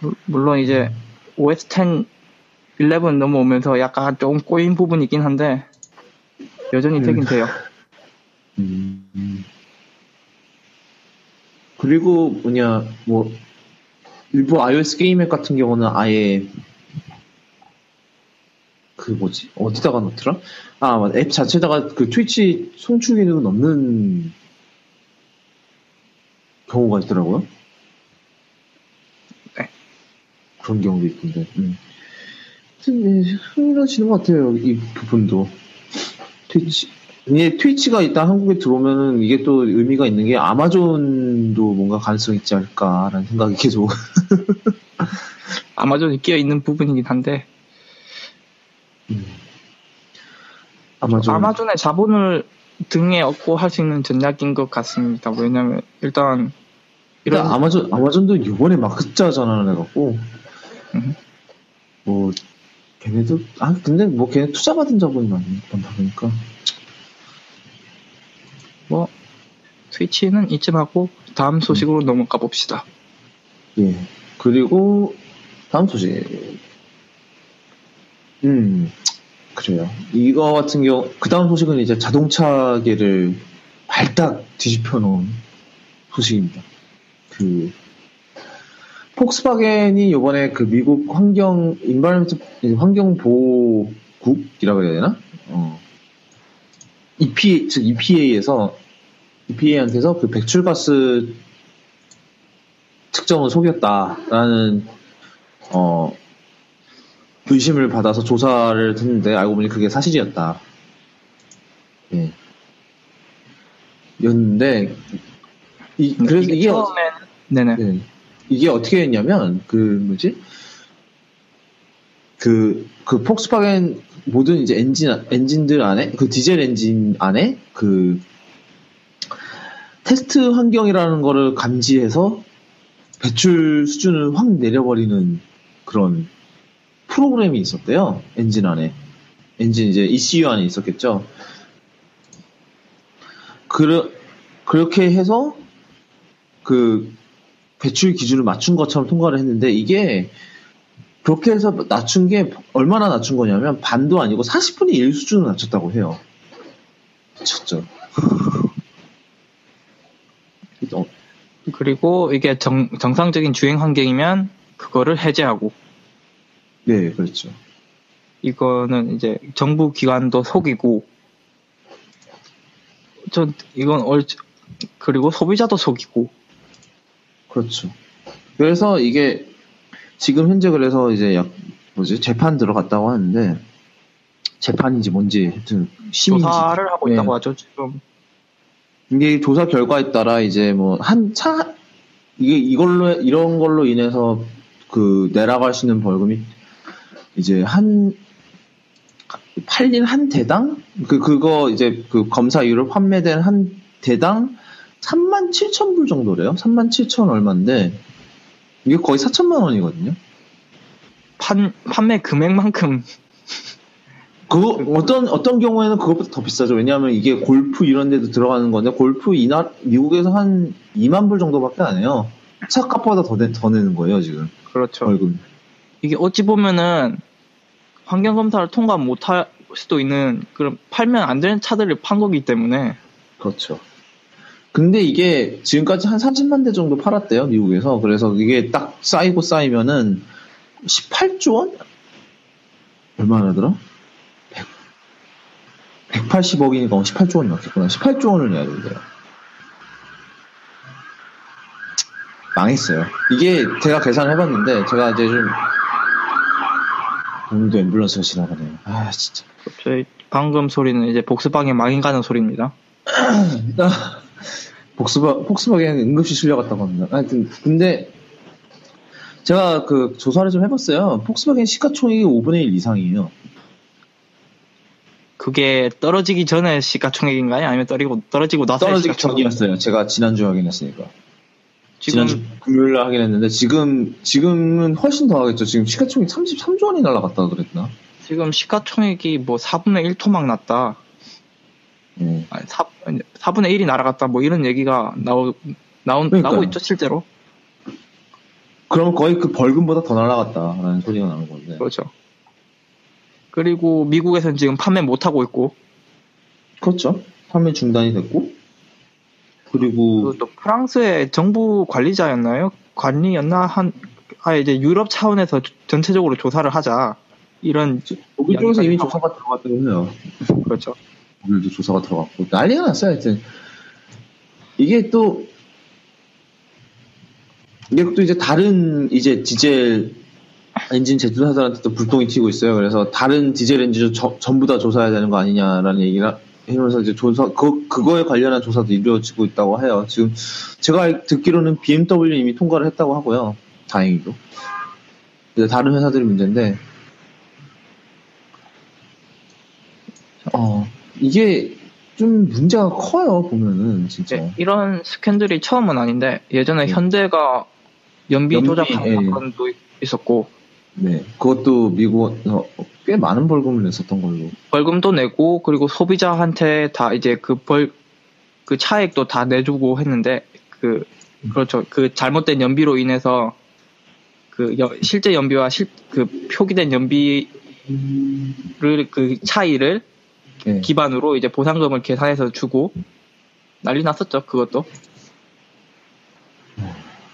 물- 물론 이제 OS 10, 11 넘어오면서 약간 좀 꼬인 부분이 있긴 한데 여전히 음. 되긴 돼요. 음, 음. 그리고 뭐냐 뭐 일부 iOS 게임 앱 같은 경우는 아예 그 뭐지 어디다가 넣더라? 아, 맞아. 앱 자체다가 그 트위치 송출 기능은 없는 경우가 있더라고요. 네. 그런 경우도 있던데. 음. 예, 흥미로워지는 것 같아요. 이 부분도. 트위치. 이게 트위치가 일단 한국에 들어오면은 이게 또 의미가 있는 게 아마존도 뭔가 가능성이 있지 않을까라는 생각이 계속. 아마존이 끼어 있는 부분이긴 한데 음. 아마존. 아마존의 자본을 등에 업고 할 수 있는 전략인 것 같습니다. 왜냐면 일단 이런 아마존 아마존도 이번에 막 흑자 전환을 해갖고 음. 뭐 걔네도 아 근데 뭐 걔네 투자 받은 자본이 많- 많다 보니까 뭐 트위치는 이쯤 하고 다음 소식으로 넘어가 봅시다. 예 그리고 다음 소식 음 그래요 이거 같은 경우 그 다음 소식은 이제 자동차계를 발딱 뒤집혀 놓은 소식입니다 그 폭스바겐이 이번에 그 미국 환경 인바이런트 환경 보호국이라고 해야 되나? 어. EPA 즉 EPA에서 EPA한테서 그 배출가스 특정을 속였다라는 어 의심을 받아서 조사를 했는데 알고 보니 그게 사실이었다. 예. 였는데 이 그래서 이게 어- 처음엔 네네 네. 이게 어떻게 했냐면, 그, 뭐지? 그, 그 폭스바겐 모든 이제 엔진, 엔진들 안에, 그 디젤 엔진 안에, 그, 테스트 환경이라는 거를 감지해서 배출 수준을 확 내려버리는 그런 프로그램이 있었대요. 엔진 안에. 엔진 이제 ECU 안에 있었겠죠. 그러, 그렇게 해서 그 배출 기준을 맞춘 것처럼 통과를 했는데 이게 그렇게 해서 낮춘 게 얼마나 낮춘 거냐면 반도 아니고 40분의 1 수준을 낮췄다고 해요. 미쳤죠. 어, 그리고 이게 정, 정상적인 주행 환경이면 그거를 해제하고. 네, 그렇죠. 이거는 이제 정부 기관도 속이고. 전 이건 얼 그리고 소비자도 속이고. 그렇죠. 그래서 이게 지금 현재 그래서 이제 약 뭐지? 재판 들어갔다고 하는데 재판인지 뭔지 하여튼 심인지. 조사를 하고 네. 있다고 하죠 지금 이게 조사 결과에 따라 이제 뭐 한 차 이게 이걸로 이런 걸로 인해서 그 내라갈 수 있는 벌금이 이제 한 팔린 한 대당 그 그거 이제 그 검사 이후로 판매된 한 대당 3만 7천 불 정도래요. 3만 7천 얼마인데 이게 거의 4천만 원이거든요. 판 판매 금액만큼 그거 어떤 어떤 경우에는 그것보다 더 비싸죠. 왜냐하면 이게 골프 이런 데도 들어가는 건데 골프 이나 미국에서 한 2만 불 정도밖에 안 해요. 차 값보다 더, 내, 더 내는 거예요 지금 그렇죠 벌금. 이게 어찌 보면은 환경 검사를 통과 못 할 수도 있는 그런 팔면 안 되는 차들을 판 거기 때문에 그렇죠. 근데 이게 지금까지 한 30만 대 정도 팔았대요, 미국에서. 그래서 이게 딱 쌓이고 쌓이면은 18조 원? 얼마나 더라? 100, 180억이니까 18조 원이 넘겠구나. 18조 원을 내야 된대요. 망했어요. 이게 제가 계산해봤는데 제가 이제 좀 오늘도 앰뷸런스가 지나가네요. 아 진짜. 저희 방금 소리는 이제 복스방에 망인 가는 소리입니다. 복스바 폭스바겐 응급실 실려갔다고 합니다. 하여튼 근데 제가 그 조사를 좀 해봤어요. 폭스바겐 시가총액이 5분의 1 이상이에요. 그게 떨어지기 전에 시가총액인가요? 아니면 떨어지고 떨어지고 나서 떨어지기 전이었어요. 제가 지난주 확인했으니까. 지금 지난주 금요일 날 확인했는데 지금 지금은 훨씬 더 하겠죠. 지금 시가총액 33조 원이 날라갔다 그랬나? 지금 시가총액이 뭐 4분의 1 토 막 났다. 네. 아니, 4, 4분의 1이 날아갔다. 뭐 이런 얘기가 나오 나온 그러니까요. 나오고 있죠 실제로. 그러면 거의 그 벌금보다 더 날라갔다라는 소리가 나는 건데. 그렇죠. 그리고 미국에서는 지금 판매 못 하고 있고 그렇죠. 판매 중단이 됐고 그리고 그또 프랑스의 정부 관리자였나요? 관리였나 한 아, 이제 유럽 차원에서 조- 전체적으로 조사를 하자. 이런, 독일 쪽에서 이미 조사가 들어갔다고 해요. 그렇죠. 독일도 조사가 들어갔고 난리가 났어요. 하여튼 이게 또 이게 또 이제 다른 이제 디젤 엔진 제조사들한테도 불똥이 튀고 있어요. 그래서 다른 디젤 엔진도 저- 전부 다 조사해야 되는 거 아니냐라는 얘기를 하면서 이제 조사 그 그거에 관련한 조사도 이루어지고 있다고 해요. 지금 제가 알- 듣기로는 BMW 이미 통과를 했다고 하고요. 다행히도. 이제 다른 회사들이 문제인데 어 이게 좀 문제가 커요 보면은 진짜. 네, 이런 스캔들이 처음은 아닌데 예전에 네. 현대가 연비, 연비, 조작한 예. 사건도 있었고 네, 그것도 미국에서 꽤 많은 벌금을 냈었던 걸로. 벌금도 내고 그리고 소비자한테 다 이제 그 벌 그 차액도 다 내주고 했는데 그 그렇죠 그 잘못된 연비로 인해서 그 여- 실제 연비와 실 그 표기된 연비를 그 차이를 네. 기반으로 이제 보상금을 계산해서 주고 난리 났었죠 그것도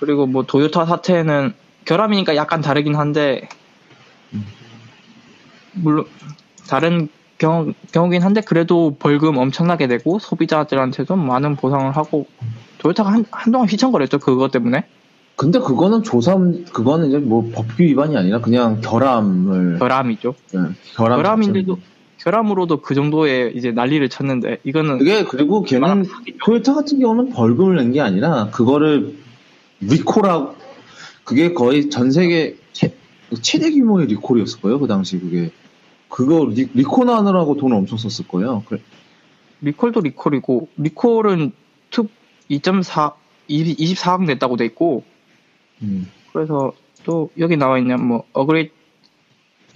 그리고 뭐 도요타 사태는 결함이니까 약간 다르긴 한데 물론 다른 경우, 경우긴 한데 그래도 벌금 엄청나게 내고 소비자들한테도 많은 보상을 하고 도요타가 한, 한동안 휘청거렸죠 그것 때문에 근데 그거는 조사, 그거는 이제 뭐 법규 위반이 아니라 그냥 결함을. 결함이죠 네, 결함. 결함인데도 자체는. 결함으로도 그 정도의 이제 난리를 쳤는데 이거는 그게 그리고 걔는 토요타 같은 경우는 벌금을 낸 게 아니라 그거를 리콜하고 그게 거의 전 세계 최, 최대 규모의 리콜이었을 거예요 그 당시 그게 그거 리, 리콜하느라고 돈을 엄청 썼을 거예요. 그래, 리콜도 리콜이고 리콜은 특 2.4 24억 냈다고 돼 있고 음. 그래서 또 여기 나와 있냐 뭐 agree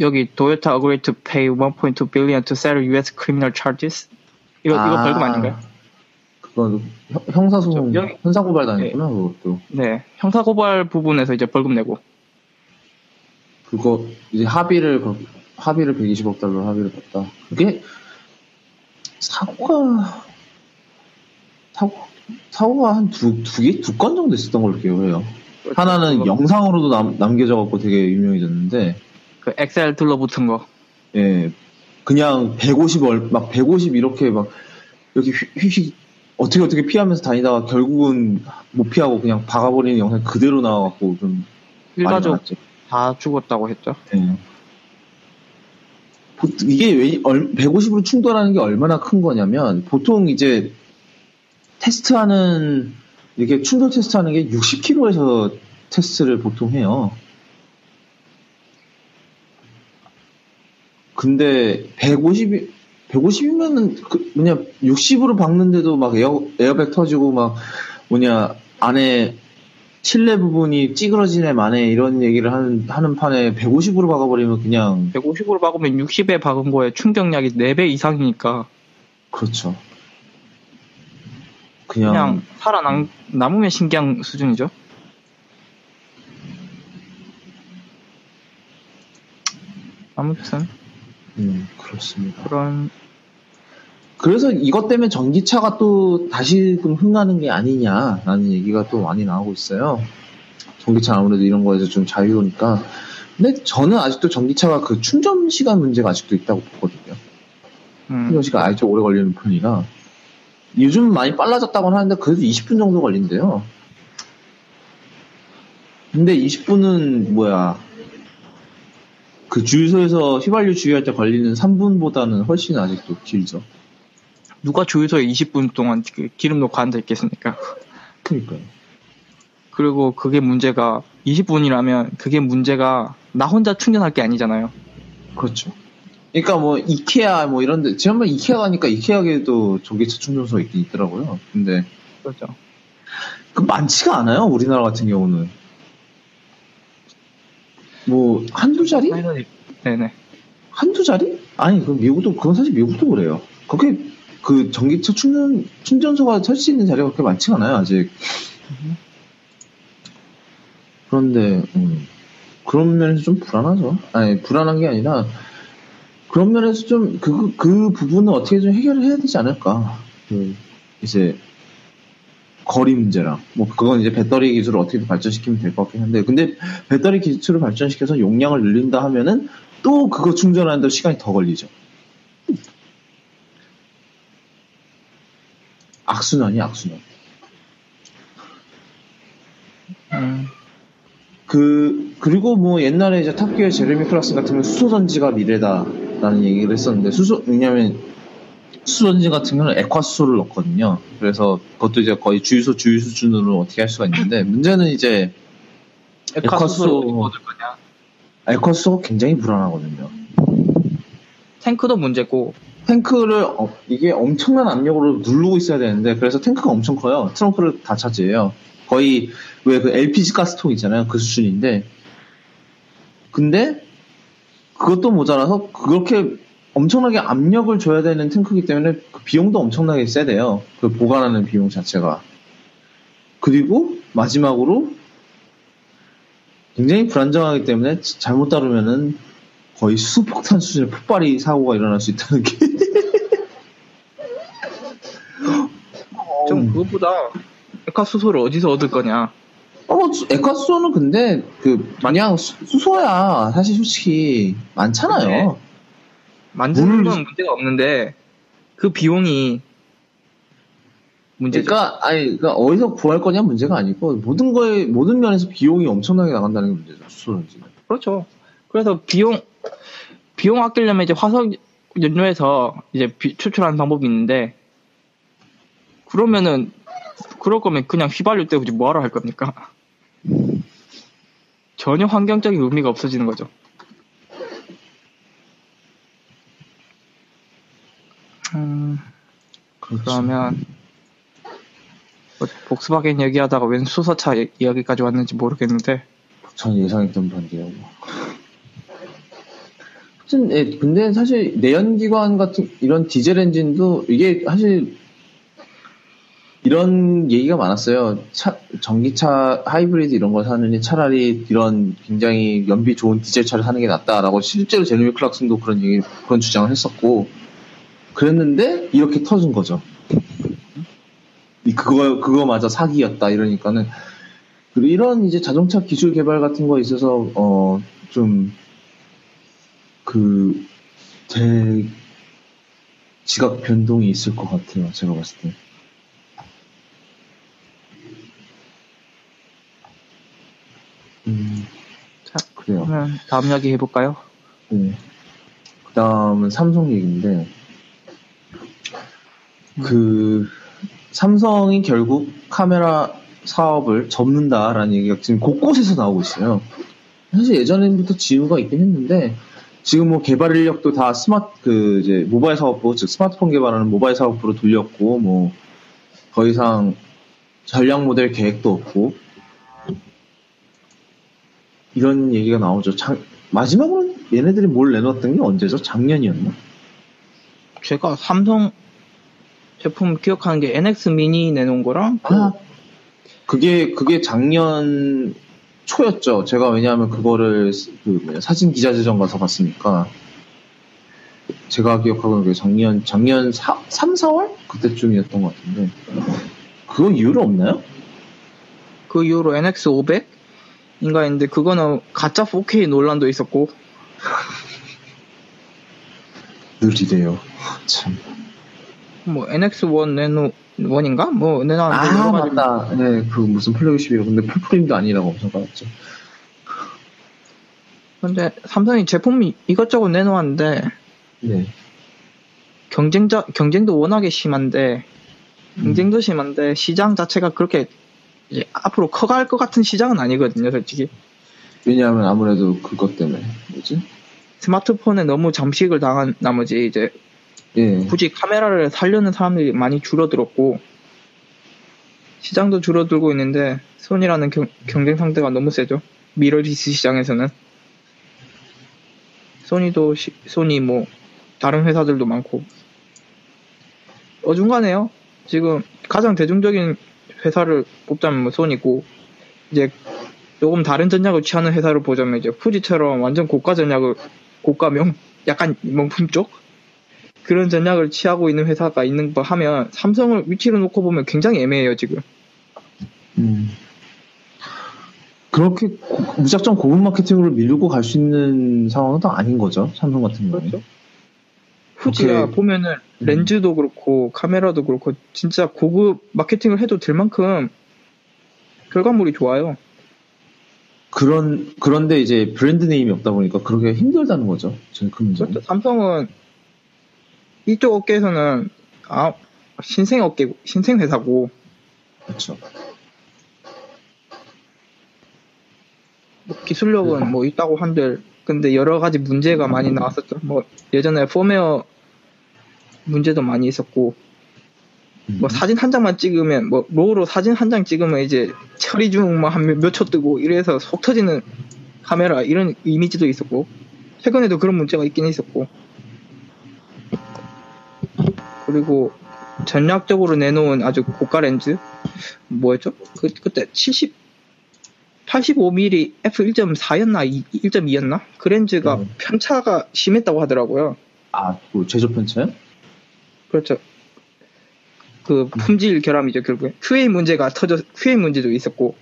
여기 Toyota to pay 1.2 billion to settle U.S. criminal charges 이거 이거 아, 벌금 아닌가요? 형- 형사소송 저 형사고발 당했구나 그것도. 네. 형사고발 부분에서 이제 벌금 내고. 그거 이제 합의를 거- 합의를 120억 달러 합의를 봤다. 그게 사고가 사고 사고가 한 두 두 개 두 건 정도 있었던 걸로 기억해요. 하나는 그거- 영상으로도 남, 남겨져 갖고 되게 유명해졌는데. 그 엑셀 둘러붙은 거. 예. 그냥 150 얼, 막150 이렇게 막 이렇게 휘 휘 어떻게 어떻게 피하면서 다니다가 결국은 못 피하고 그냥 박아버리는 영상 그대로 나와갖고 좀 일가족. 다 죽었다고 했죠. 예. 보- 이게 왜 150으로 충돌하는 게 얼마나 큰 거냐면 보통 이제 테스트하는 이렇게 충돌 테스트하는 게 60km에서 테스트를 보통 해요. 근데 150이 150이면은 그 뭐냐 60으로 박는데도 막 에어 에어백 터지고 막 뭐냐 안에 실내 부분이 찌그러지네 마네 이런 얘기를 하는 하는 판에 150으로 박아버리면 그냥 150으로 박으면 60에 박은 거에 충격량이 4배 이상이니까 그렇죠. 그냥, 그냥 살아남 남으면 신기한 수준이죠. 아무튼 음, 그렇습니다. 그런 그래서 이것 때문에 전기차가 또 다시금 흥하는 게 아니냐라는 얘기가 또 많이 나오고 있어요. 전기차 아무래도 이런 거에서 좀 자유로우니까. 근데 저는 아직도 전기차가 그 충전 시간 문제가 아직도 있다고 보거든요. 음, 충전 시간 아직도 오래 걸리는 편이라. 요즘 많이 빨라졌다고는 하는데 그래도 20분 정도 걸린대요. 근데 20분은 뭐야 그 주유소에서 휘발유 주유할 때 걸리는 3분보다는 훨씬 아직도 길죠. 누가 주유소에 20분 동안 그 기름 넣고 앉아 있겠습니까? 그러니까요. 그리고 그게 문제가 20분이라면 그게 문제가 나 혼자 충전할 게 아니잖아요. 그렇죠. 그러니까 뭐 이케아 뭐 이런데 지난번 이케아 가니까 이케아에도 전기차 충전소가 있긴 있더라고요. 근데 그렇죠. 그 많지가 않아요. 우리나라 같은 경우는 뭐 한두 자리? 네네. 한두 자리? 아니 그 미국도 그건 사실 미국도 그래요. 그게 그 전기차 충전 충전소가 설치 있는 자리가 그렇게 많지가 않아요 아직. 그런데 음, 그런 면에서 좀 불안하죠. 아니 불안한 게 아니라 그런 면에서 좀그그 부분은 어떻게 좀 해결을 해야 되지 않을까. 그 이제 거리 문제랑 뭐 그건 이제 배터리 기술을 어떻게 발전시키면 될 것 같긴 한데 근데 배터리 기술을 발전시켜서 용량을 늘린다 하면은 또 그거 충전하는데 시간이 더 걸리죠. 악순환이 악순환. 음, 그 그리고 뭐 옛날에 이제 탑기어 제레미 클락슨 같은 경우 수소 전지가 미래다라는 얘기를 했었는데 수소 왜냐면 수소 전지 같은 경우는 액화 수소를 넣거든요. 그래서 그것도 이제 거의 주유소 주유 수준으로 어떻게 할 수가 있는데 문제는 이제 액화 수소 얻을 거냐? 액화 수소가 굉장히 불안하거든요. 탱크도 문제고 탱크를 어, 이게 엄청난 압력으로 누르고 있어야 되는데 그래서 탱크가 엄청 커요. 트렁크를 다 차지해요. 거의 왜 그 LPG 가스통 있잖아요. 그 수준인데 근데 그것도 모자라서 그렇게 엄청나게 압력을 줘야 되는 탱크이기 때문에 그 비용도 엄청나게 세대요. 그 보관하는 비용 자체가. 그리고 마지막으로 굉장히 불안정하기 때문에 잘못 다루면은 거의 수폭탄 수준의 폭발이 사고가 일어날 수 있다는 게. 좀 음. 그것보다 액화 수소를 어디서 얻을 거냐? 어, 액화수소는 근데, 그, 그냥 수- 수소야. 사실 솔직히, 많잖아요. 네. 만드는 물- 건 문제가 없는데 그 비용이 문제죠. 그러니까, 아니, 그러니까 어디서 구할 거냐 문제가 아니고, 모든 거에, 모든 면에서 비용이 엄청나게 나간다는 게 문제죠. 수소는 지금. 그렇죠. 그래서 비용 비용 아끼려면 이제 화석 연료에서 이제 비- 추출하는 방법이 있는데 그러면은 그럴 거면 그냥 휘발유 때문에 뭐하러 할 겁니까? 전혀 환경적인 의미가 없어지는 거죠. 음, 그렇죠. 그러면 뭐 복스바겐 얘기하다가 웬 수소차 이- 이야기까지 왔는지 모르겠는데 전 예상했던 반대요. 하여튼, 예, 근데 사실 내연기관 같은 이런 디젤 엔진도 이게 사실 이런 얘기가 많았어요. 차- 전기차 하이브리드 이런 걸 사느니 차라리 이런 굉장히 연비 좋은 디젤 차를 사는 게 낫다라고 실제로 제르미 클락슨도 그런 얘기 그런 주장을 했었고 그랬는데 이렇게 터진 거죠. 이 그거 그거마저 사기였다 이러니까는 그리고 이런 이제 자동차 기술 개발 같은 거에 있어서 어 좀그대 지각 변동이 있을 것 같아요. 제가 봤을 때. 그래요. 그러면 다음 이야기 해볼까요? 네. 그 다음은 삼성 얘기인데, 그, 삼성이 결국 카메라 사업을 접는다라는 얘기가 지금 곳곳에서 나오고 있어요. 사실 예전부터 지우가 있긴 했는데, 지금 뭐 개발 인력도 다 스마트, 그, 이제 모바일 사업부, 즉 스마트폰 개발하는 모바일 사업부로 돌렸고, 뭐, 더 이상 전략 모델 계획도 없고, 이런 얘기가 나오죠. 작- 마지막으로 얘네들이 뭘 내놨던 게 언제죠? 작년이었나? 제가 삼성 제품 기억하는 게 NX 미니 내놓은 거랑 그 아, 그게 그게 작년 초였죠. 제가 왜냐하면 그거를 그 사진 기자재전 가서 봤으니까 제가 기억하고는 그게 작년 작년 4, 3, 4월 그때쯤이었던 것 같은데 그거 이유로 없나요? 그 이후로 NX 500 인가 했는데 그거는 가짜 4K 논란도 있었고 늘 이래요. 참. 뭐 NX1 내노 원인가? 뭐 내놨는데 아 여러 가지 맞다. 네, 그 무슨 플래그십이요. 근데 풀프림도 아니라고 엄청 받았죠. 근데 삼성이 제품이 이것저것 내놓았는데 네. 경쟁자 경쟁도 워낙에 심한데 경쟁도 심한데 시장 자체가 그렇게 앞으로 커갈 것 같은 시장은 아니거든요, 솔직히. 왜냐하면 아무래도 그것 때문에 뭐지? 스마트폰에 너무 잠식을 당한 나머지 이제 예. 굳이 카메라를 살려는 사람들이 많이 줄어들었고 시장도 줄어들고 있는데 소니라는 경, 경쟁 상대가 너무 세죠. 미러리스 시장에서는 소니도 시- 소니 뭐 다른 회사들도 많고 어중간해요. 지금 가장 대중적인 회사를 뽑자면 뭐 소니고 이제 조금 다른 전략을 취하는 회사를 보자면 이제 fu지처럼 완전 고가 전략을 고가 명 약간 명품 쪽 그런 전략을 취하고 있는 회사가 있는 거 하면 삼성을 위치로 놓고 보면 굉장히 애매해요 지금. 음. 그렇게 고- 무작정 고급 마케팅으로 밀고 갈 수 있는 상황은 또 아닌 거죠. 삼성 같은 경우에. 그렇죠. 후지가 오케이. 보면은 렌즈도 그렇고 카메라도 그렇고 진짜 고급 마케팅을 해도 될 만큼 결과물이 좋아요. 그런 그런데 이제 brand name이 없다 보니까 그러기 힘들다는 거죠. 저는 그 문제는. 그렇죠. 삼성은 이쪽 업계에서는 아 신생 업계 신생 회사고 그렇죠. 뭐 기술력은 뭐 있다고 한들 근데 여러 가지 문제가 많이 나왔었죠. 뭐 예전에 firmware 문제도 많이 있었고 뭐 사진 한 장만 찍으면 뭐 RAW로 사진 한 장 찍으면 이제 처리 중한몇 초 뜨고 이래서 속 터지는 카메라 이런 이미지도 있었고 최근에도 그런 문제가 있긴 있었고 그리고 전략적으로 내놓은 아주 고가 렌즈 뭐였죠? 그 그때 70 85mm f 1.4였나 1.2였나 그 렌즈가 음. 편차가 심했다고 하더라고요. 아, 뭐 제조 편차요? 그렇죠. 그 품질 결함이죠 결국에 QA 문제가 터져 QA 문제도 있었고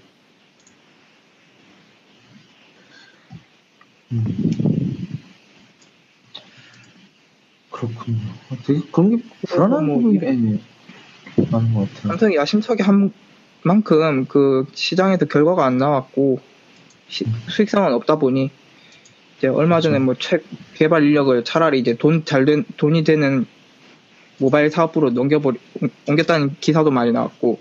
그렇군요. 아, 되게 그런 게 불안한 뭐 부분이 많은 것 같아요. 삼성이 야심차게 한 만큼 그 시장에서 결과가 안 나왔고 시- 수익성은 없다 보니 이제 얼마 전에 뭐최 개발 인력을 차라리 이제 돈 잘 된 돈이 되는 모바일 사업부로 넘겨버리 옮겼다는 기사도 많이 나왔고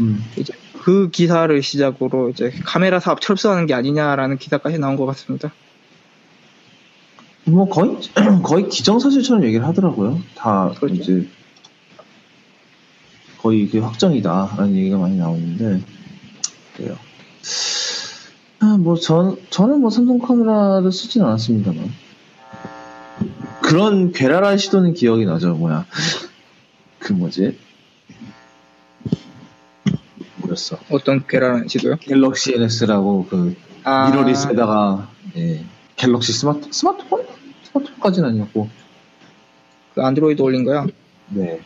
음. 이제 그 기사를 시작으로 이제 카메라 사업 철수하는 게 아니냐라는 기사까지 나온 것 같습니다. 뭐 거의 거의 기정사실처럼 얘기를 하더라고요. 다 그렇죠. 이제 거의 이게 확정이다라는 얘기가 많이 나오는데 그래요. 아, 뭐 전, 저는 뭐 삼성 카메라를 쓰진 않았습니다만 그런 괴랄한 시도는 기억이 나죠. 뭐야 그 뭐지 뭐였어? 어떤 괴랄한 시도요? 갤럭시 NS라고 그 아, 미러리스에다가 예, 갤럭시 스마트 스마트폰 스마트폰까지는 아니었고 그 안드로이드 올린 거야. 네.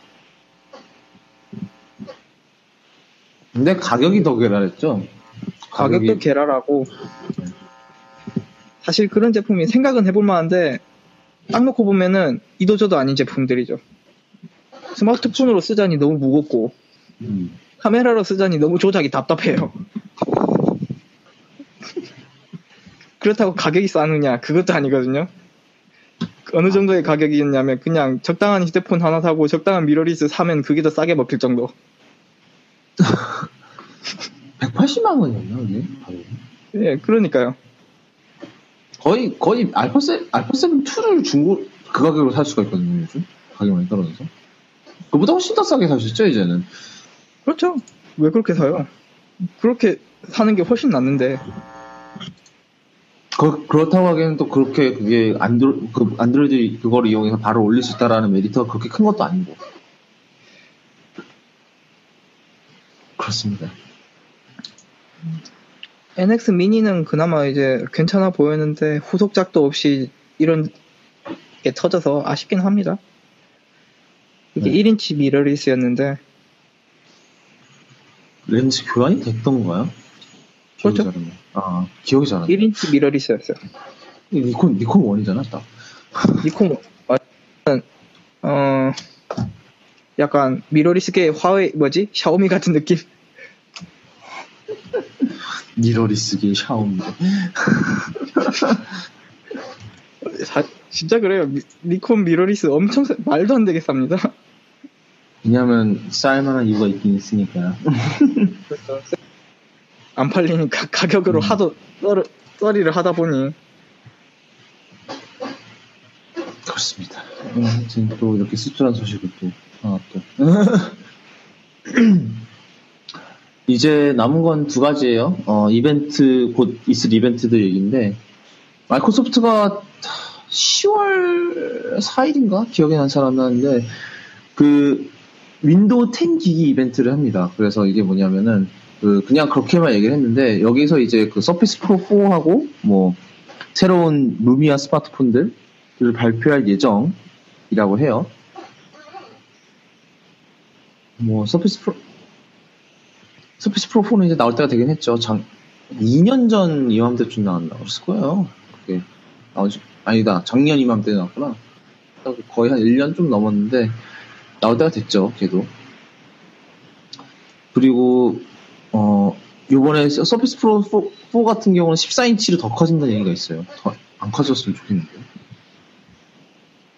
근데 가격이 더 괴랄했죠. 가격도 가격이- 괴랄하고 사실 그런 제품이 생각은 해볼 만한데 딱 놓고 보면은 이도저도 아닌 제품들이죠. 스마트폰으로 쓰자니 너무 무겁고 음. 카메라로 쓰자니 너무 조작이 답답해요. 그렇다고 가격이 싸느냐 그것도 아니거든요. 어느 정도의 가격이었냐면 그냥 적당한 휴대폰 하나 사고 적당한 미러리스 사면 그게 더 싸게 먹힐 정도. 180만 원이었나 그게? 예, 그러니까요. 거의 거의 알파 세 알파 7 2를 중고 그 가격으로 살 수가 있거든요 요즘 가격 많이 떨어져서. 그보다 훨씬 더 싸게 살 수 있죠 이제는. 그렇죠. 왜 그렇게 사요? 그렇게 사는 게 훨씬 낫는데. 그, 그렇다고 하기에는 또 그렇게 그게 안드로 그 안드로이드 그거를 이용해서 바로 올릴 수 있다라는 메리트가 그렇게 큰 것도 아니고. 그렇습니다. NX 미니는 그나마 이제 괜찮아 보였는데 후속작도 없이 이런 게 터져서 아쉽긴 합니다. 이게 네. 1인치 미러리스였는데 렌즈 교환이 됐던 거야? 기억이 그렇죠. 아, 기억이 잘 안 나. 1인치 미러리스였어요. 니콘, 니콘 원이잖아, 딱. 니콘 완전 어 약간 미러리스계 화웨이 뭐지 샤오미 같은 느낌. 미러리스계 샤오미. 사- 진짜 그래요. 미- 니콘 미러리스 엄청 사- 말도 안 되게 쌉니다. 왜냐면, 쌀만한 이유가 있긴 있으니까요. 안 팔리니까 가격으로 음. 하도 세일, 세일을 하다 보니 그렇습니다. 음, 아무튼 또 이렇게 씁쓸한 소식을 또 하나 또. 이제 남은 건 두 가지예요. 어, 이벤트 곧 있을 이벤트들 얘기인데 마이크로소프트가 10월 4일인가 기억이 난 잘 안 나는데 그 윈도우 10 기기 이벤트를 합니다. 그래서 이게 뭐냐면은 그 그냥 그렇게만 얘기를 했는데 여기서 이제 그 서피스 프로 4하고 뭐 새로운 루미아 스마트폰들을 발표할 예정이라고 해요. 뭐 서피스 프로 서피스 프로 4는 이제 나올 때가 되긴 했죠. 장 2년 전 이맘때쯤 나왔나 그랬을 거예요. 그게 나오지 아니다 작년 이맘때 나왔구나. 거의 한 1년 좀 넘었는데 나올 때가 됐죠. 걔도. 그리고 어 요번에 서- 서피스 프로 4, 4 같은 경우는 14인치로 더 커진다는 얘기가 있어요. 더 안 커졌으면 좋겠는데.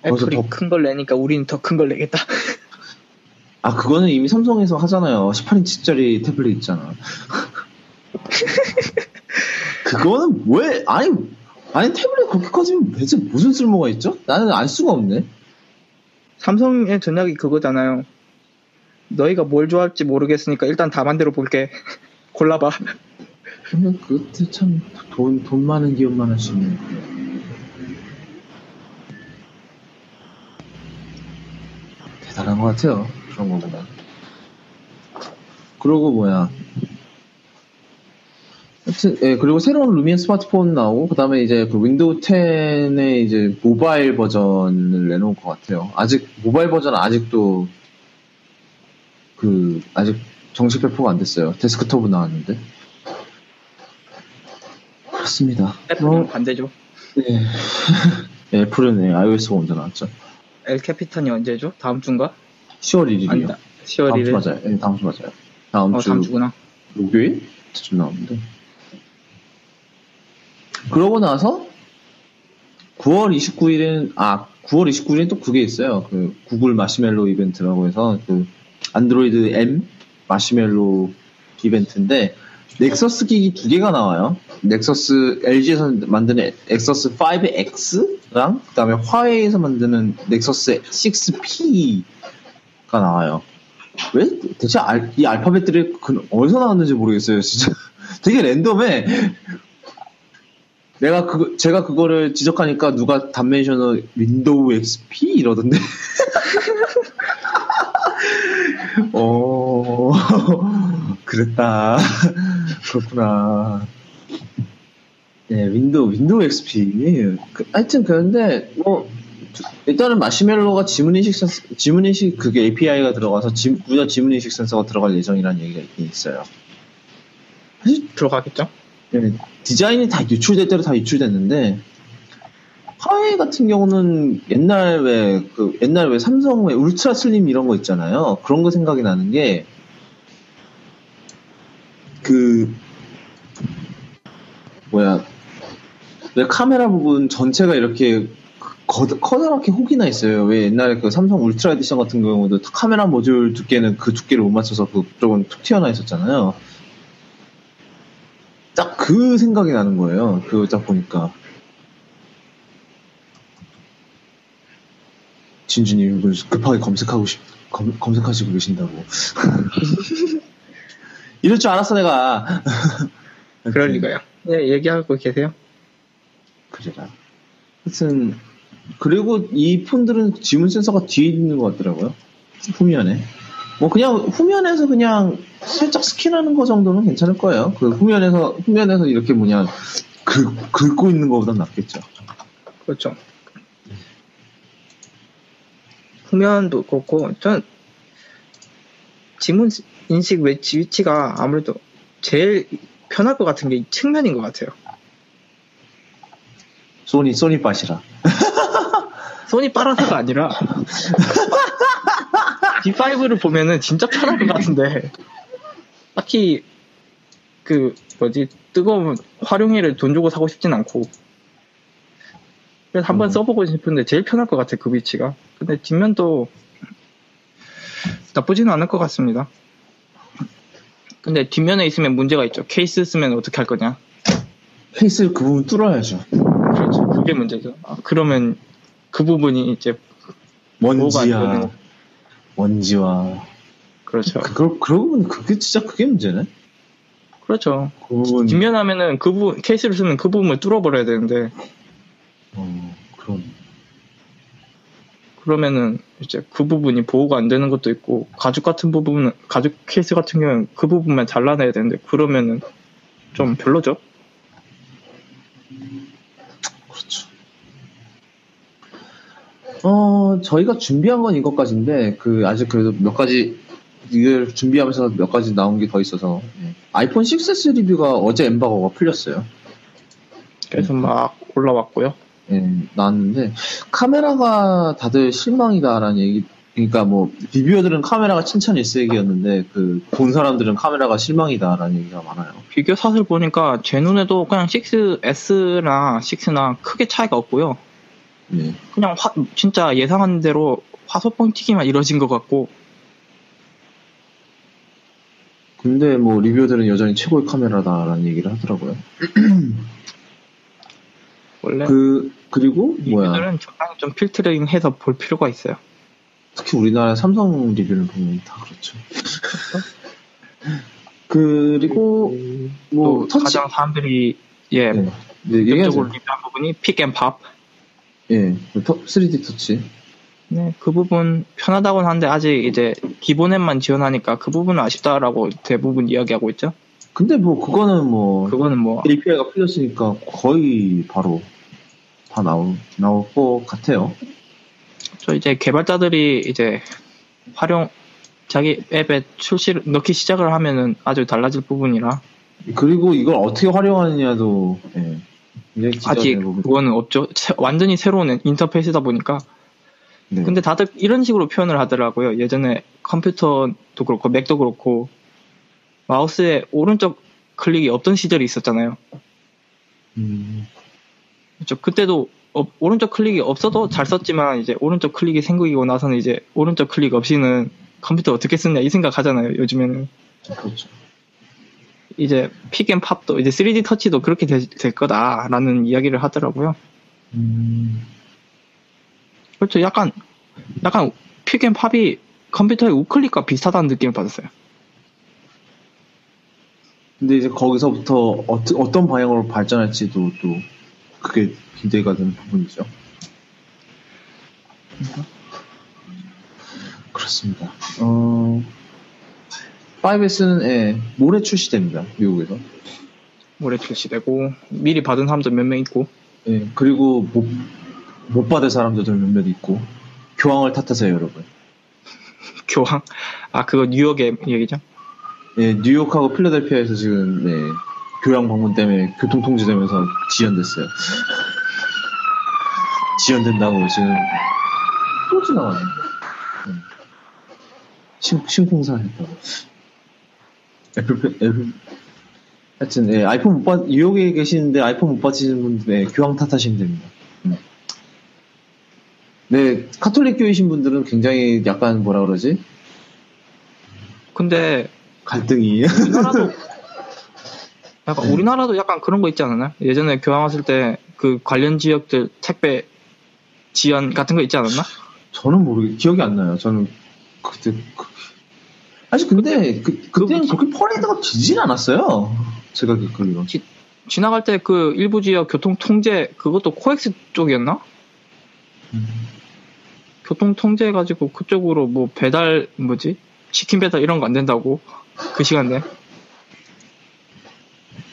거기서 애플이 더- 큰 걸 내니까 우리는 더 큰 걸 내겠다. 아 그거는 이미 삼성에서 하잖아요. 18인치짜리 태블릿 있잖아. 그거는 왜 아니 아니 태블릿 그렇게 커지면 대체 무슨 쓸모가 있죠? 나는 알 수가 없네. 삼성의 전략이 그거잖아요. 너희가 뭘 좋아할지 모르겠으니까 일단 다 만들어 볼게. 골라봐. 근데 그때 참 돈 돈 많은 기업만 할 수 있는. 같아요. 그런 거보다. 그러고 뭐야. 하여튼, 예, 그리고 새로운 루미아 스마트폰 나오고, 그 다음에 이제 그 윈도우 10의 이제 모바일 버전을 내놓을 것 같아요. 아직, 모바일 버전은 아직도, 그, 아직 정식 배포가 안 됐어요. 데스크톱은 나왔는데. 그렇습니다. 애플은 뭐, 반대죠. 네. 네, 애플은 네, iOS가 먼저 나왔죠. 엘 캐피탄이 언제죠? 다음 주인가? 10월 1일이요. 아니다. 10월 다음 주 1일. 맞아요. 네, 다음 주 맞아요. 다음 어, 주 다음 주구나. 목요일? 쯤 나오는데. 그러고 나서 9월 29일은 아 9월 29일엔 또 그게 있어요. 그 구글 마시멜로 이벤트라고 해서 그 안드로이드 M 마시멜로 이벤트인데 넥서스 기기 두 개가 나와요. 넥서스 LG에서 만드는 넥서스 5X랑 그다음에 화웨이에서 만드는 넥서스 6P가 나와요. 왜 대체 알- 이 알파벳들이 그- 어디서 나왔는지 모르겠어요. 진짜 되게 random해. 내가 그 제가 그거를 지적하니까 누가 단 mention을 윈도우 XP 이러던데. 어 그랬다. 그렇구나. 네 윈도우 윈도우 XP. 그, 하여튼 그런데 뭐 일단은 마시멜로가 지문인식 센서, 지문인식 그게 API가 들어가서 지, 무려 지문인식 센서가 들어갈 예정이라는 얘기가 있긴 있어요. 사실 들어가겠죠? 네, 디자인이 다 유출될 대로 다 유출됐는데 화웨이 같은 경우는 옛날 왜 그 옛날 왜 삼성 왜 울트라 슬림 이런 거 있잖아요. 그런 거 생각이 나는 게 그 뭐야 왜 카메라 부분 전체가 이렇게 거, 커다랗게 혹이 나 있어요. 왜 옛날에 그 삼성 울트라 에디션 같은 경우도 카메라 모듈 두께는 그 두께를 못 맞춰서 그쪽은 툭 튀어나 있었잖아요. 딱 그 생각이 나는 거예요. 그거 딱 보니까. 진주님 급하게 검색하고 싶, 검, 검색하시고 계신다고. 이럴 줄 알았어 내가. 그럴 리가요. 네, 얘기하고 계세요. 그래라. 하여튼 그리고 이 폰들은 지문 센서가 뒤에 있는 것 같더라고요. 후면에. 뭐 그냥 후면에서 그냥 살짝 스캔하는 거 정도는 괜찮을 거예요. 그 후면에서 후면에서 이렇게 뭐냐 긁, 긁고 있는 것보단 낫겠죠. 그렇죠. 후면도 그렇고 전 지문 인식 위치, 위치가 아무래도 제일 편할 것 같은 게 측면인 것 같아요. 소니 소니 빠시라. 소니 빨아서가 아니라 D5를 보면은 진짜 편할 것 같은데 딱히 그 뭐지 뜨거운 활용일을 돈 주고 사고 싶진 않고 그래서 한번 음. 써보고 싶은데 제일 편할 것 같아 그 위치가 근데 뒷면도 나쁘지는 않을 것 같습니다 근데 뒷면에 있으면 문제가 있죠. 케이스 쓰면 어떻게 할 거냐? 케이스를 그 부분 뚫어야죠. 그렇죠. 그게 문제죠. 아, 그러면 그 부분이 이제 먼지야. 먼지와 그렇죠. 그걸 그러고 보면 그게 진짜 그게 문제네. 그렇죠. 그 부분 뒷면 하면은 그 부분 케이스를 쓰면 그 부분을 뚫어버려야 되는데. 어, 그런 그러면은 이제 그 부분이 보호가 안 되는 것도 있고 가죽 같은 부분은 가죽 케이스 같은 경우는 그 부분만 잘라내야 되는데 그러면은 좀 별로죠. 그렇죠. 어, 저희가 준비한 건 이것까지인데, 그, 아직 그래도 몇 가지, 이걸 준비하면서 몇 가지 나온 게 더 있어서, 아이폰 6S 리뷰가 어제 엠바고가 풀렸어요. 그래서 막 올라왔고요. 예, 나왔는데, 카메라가 다들 실망이다라는 얘기, 그러니까 뭐, 리뷰어들은 카메라가 칭찬 일색이었는데, 그, 본 사람들은 카메라가 실망이다라는 얘기가 많아요. 비교 사실 보니까 제 눈에도 그냥 6S나 6나 크게 차이가 없고요. 예. 그냥 화- 진짜 예상한 대로 화소 뻥 튀기만 이뤄진 것 같고 근데 뭐, 리뷰어들은 여전히 최고의 카메라다라는 얘기를 하더라고요. 원래 그, 그리고, 뭐야. 리뷰들은 적당히 좀 필터링해서 볼 필요가 있어요. 특히 우리나라 삼성 리뷰를 보면 다 그렇죠. 그리고 뭐또 터치 가장 사람들이 예 네, 네, 얘기하죠. 리뷰한 부분이 픽앤팝 예, 그 터- 3D 터치. 네, 그 부분 편하다고는 한데 아직 이제 기본 앱만 지원하니까 그 부분은 아쉽다라고 대부분 이야기하고 있죠. 근데 뭐 그거는 뭐 그거는 뭐 API가 풀렸으니까 거의 바로 다 나올 나올 것 같아요. 저 이제 개발자들이 이제 활용 자기 앱에 출시를 넣기 시작을 하면은 아주 달라질 부분이라 그리고 이걸 어떻게 활용하느냐도 예, 아직. 그거는 없죠. 새- 완전히 새로운 인터페이스다 보니까 네. 근데 다들 이런 식으로 표현을 하더라고요. 예전에 컴퓨터도 그렇고 맥도 그렇고 마우스에 오른쪽 클릭이 없던 시절이 있었잖아요. 음, 그렇죠. 그때도 어- 오른쪽 클릭이 없어도 잘 썼지만 이제 오른쪽 클릭이 생기고 나서는 이제 오른쪽 클릭 없이는 컴퓨터 어떻게 쓰냐 이 생각 하잖아요. 요즘에는 그렇죠. 이제 픽앤팝도 이제 3D 터치도 그렇게 되- 될 거다라는 이야기를 하더라고요. 음, 그렇죠. 약간 약간 픽앤팝이 컴퓨터의 우클릭과 비슷하다는 느낌을 받았어요. 근데 이제 거기서부터 어떠, 어떤 방향으로 발전할지도 또 그게 기대가 되는 부분이죠. 그렇습니다. 어, 5S는 예, 모레 출시됩니다. 미국에서. 올해 출시되고 미리 받은 사람도 몇 명 있고 예, 그리고 못, 못 받을 사람들도 몇몇 있고 교황을 탓하세요, 여러분. 교황 아 그거 뉴욕의 얘기죠. 예, 뉴욕하고 필라델피아에서 지금 네, 교양 방문 때문에 교통 통제되면서 지연됐어요. 지연된다고 지금 또 지나가네. 음. 신, 신공사 했다고. 애플, 애플. 하여튼, 예, 아이폰 못 받, 뉴욕에 계시는데 아이폰 못 받으시는 분들, 예, 교황 탓하시면 됩니다. 음. 네, 카톨릭 교이신 분들은 굉장히 약간 뭐라 그러지? 근데 갈등이. 우리나라도 약간 네. 우리나라도 약간 그런 거 있지 않았나? 예전에 교황 왔을 때 그 관련 지역들 택배 지연 같은 거 있지 않았나? 저는 모르겠, 기억이 안 나요. 저는 그때 그, 아직 근데 그 그때는 그- 그렇게 퍼레이드가 길진 않았어요. 제가 기억하기로. 지나갈 때 그 일부 지역 교통 통제 그것도 코엑스 쪽이었나? 교통 통제 해가지고 그쪽으로 뭐 배달 뭐지 치킨 배달 이런 거 안 된다고 그 시간대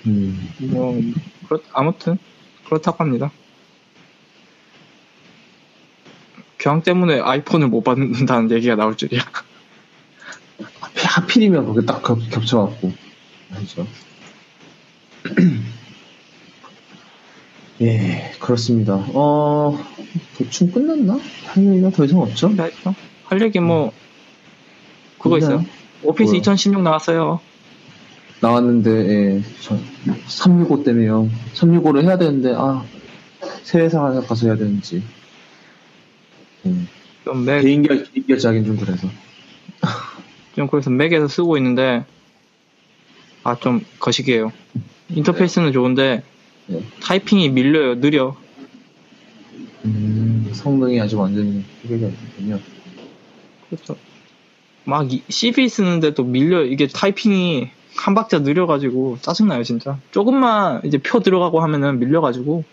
음. 뭐 그렇 아무튼 그렇다고 합니다. 교황 때문에 아이폰을 못 받는다는 얘기가 나올 줄이야. 하필- 하필이면 그게 딱 겹, 겹쳐갖고. 그렇죠. 예, 그렇습니다. 어, 대충 끝났나? 할 얘기가 더 이상 없죠? 네, 할 얘기 뭐 그거 있어요. 오피스 뭐요? 2016 나왔어요. 나왔는데, 예, 저, 365 때문에요. 365를 해야 되는데, 아, 새 회사 가서 해야 되는지. 음, 좀 맥, 개인결, 개인결제하긴 좀 그래서. 좀 그래서 맥에서 쓰고 있는데 아 좀 거시기해요. 인터페이스는 좋은데 네. 타이핑이 밀려요, 느려. 음, 성능이 아직 완전히 해결이 안 됐군요. 그렇죠. 막 이- CV 쓰는데도 밀려 이게 타이핑이 한 박자 느려가지고 짜증나요 진짜. 조금만 이제 표 들어가고 하면은 밀려가지고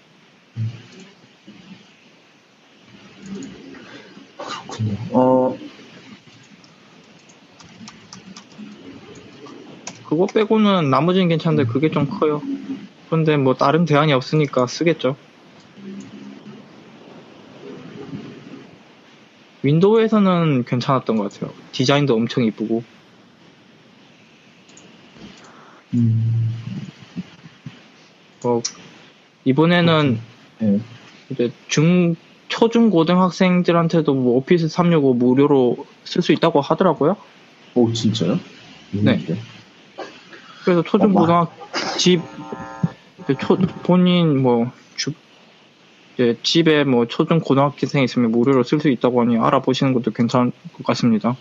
그렇군요. 어, 그거 빼고는 나머지는 괜찮은데 그게 좀 커요. 그런데 뭐 다른 대안이 없으니까 쓰겠죠. 윈도우에서는 괜찮았던 것 같아요. 디자인도 엄청 이쁘고. 음, 뭐 이번에는 예. 이제 중 초중 고등학생들한테도 뭐 오피스 365 무료로 쓸 수 있다고 하더라고요. 오, 진짜요? 네. 그래서 초중 어머. 고등학 집 초 본인 뭐 주, 이제 집에 뭐 초중 고등학생 있으면 무료로 쓸 수 있다고 하니 알아보시는 것도 괜찮을 것 같습니다.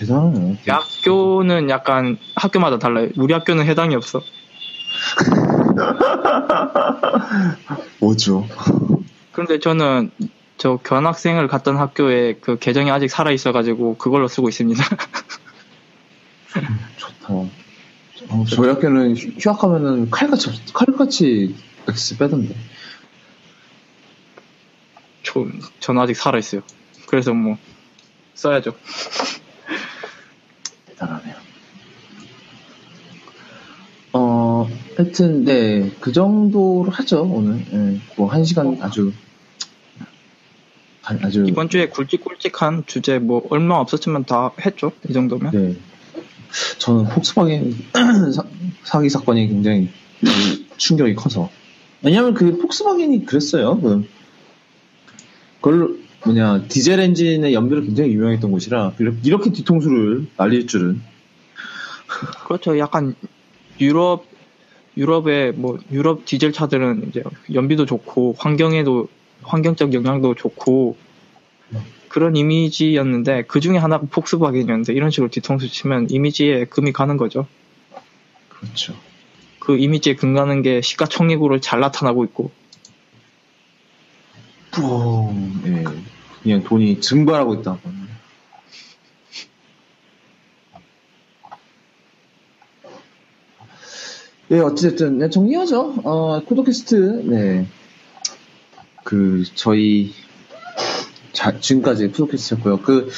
대단하네. 학교는 약간 학교마다 달라요. 우리 학교는 해당이 없어. 뭐죠? 그런데 저는 저 교환학생을 갔던 학교에 그 계정이 아직 살아 있어가지고 그걸로 쓰고 있습니다. 좋다. 어, 저희 학교는 휴- 휴학하면은 칼같이, 없- 칼같이 X 빼던데. 저, 저는 아직 살아 있어요. 그래서 뭐 써야죠. 대단하네요. 어, 하여튼, 네, 그 정도로 하죠, 오늘. 예, 뭐한 시간 아주, 아- 아주, 이번 주에 굵직굵직한 주제 뭐 얼마 없었지만 다 했죠. 이 정도면. 네. 저는 폭스바겐 사, 사기 사건이 굉장히 충격이 커서. 왜냐면 그 폭스바겐이 그랬어요. 그, 그걸, 뭐냐, 디젤 엔진의 연비로 굉장히 유명했던 곳이라, 이렇게- 이렇게 뒤통수를 날릴 줄은. 그렇죠. 약간 유럽 유럽의 뭐 유럽 디젤 차들은 이제 연비도 좋고 환경에도 환경적 영향도 좋고 그런 이미지였는데 그 중에 하나가 폭스바겐이었는데 이런 식으로 뒤통수 치면 이미지에 금이 가는 거죠. 그렇죠. 그 이미지에 금 가는 게 시가총액으로 잘 나타나고 있고 뿡, 예. 그냥 돈이 증발하고 있다. 예, 어찌됐든, 네, 정리하죠. 어, 코드캐스트, 네. 그, 저희, 자, 지금까지 코드캐스트였고요. 그,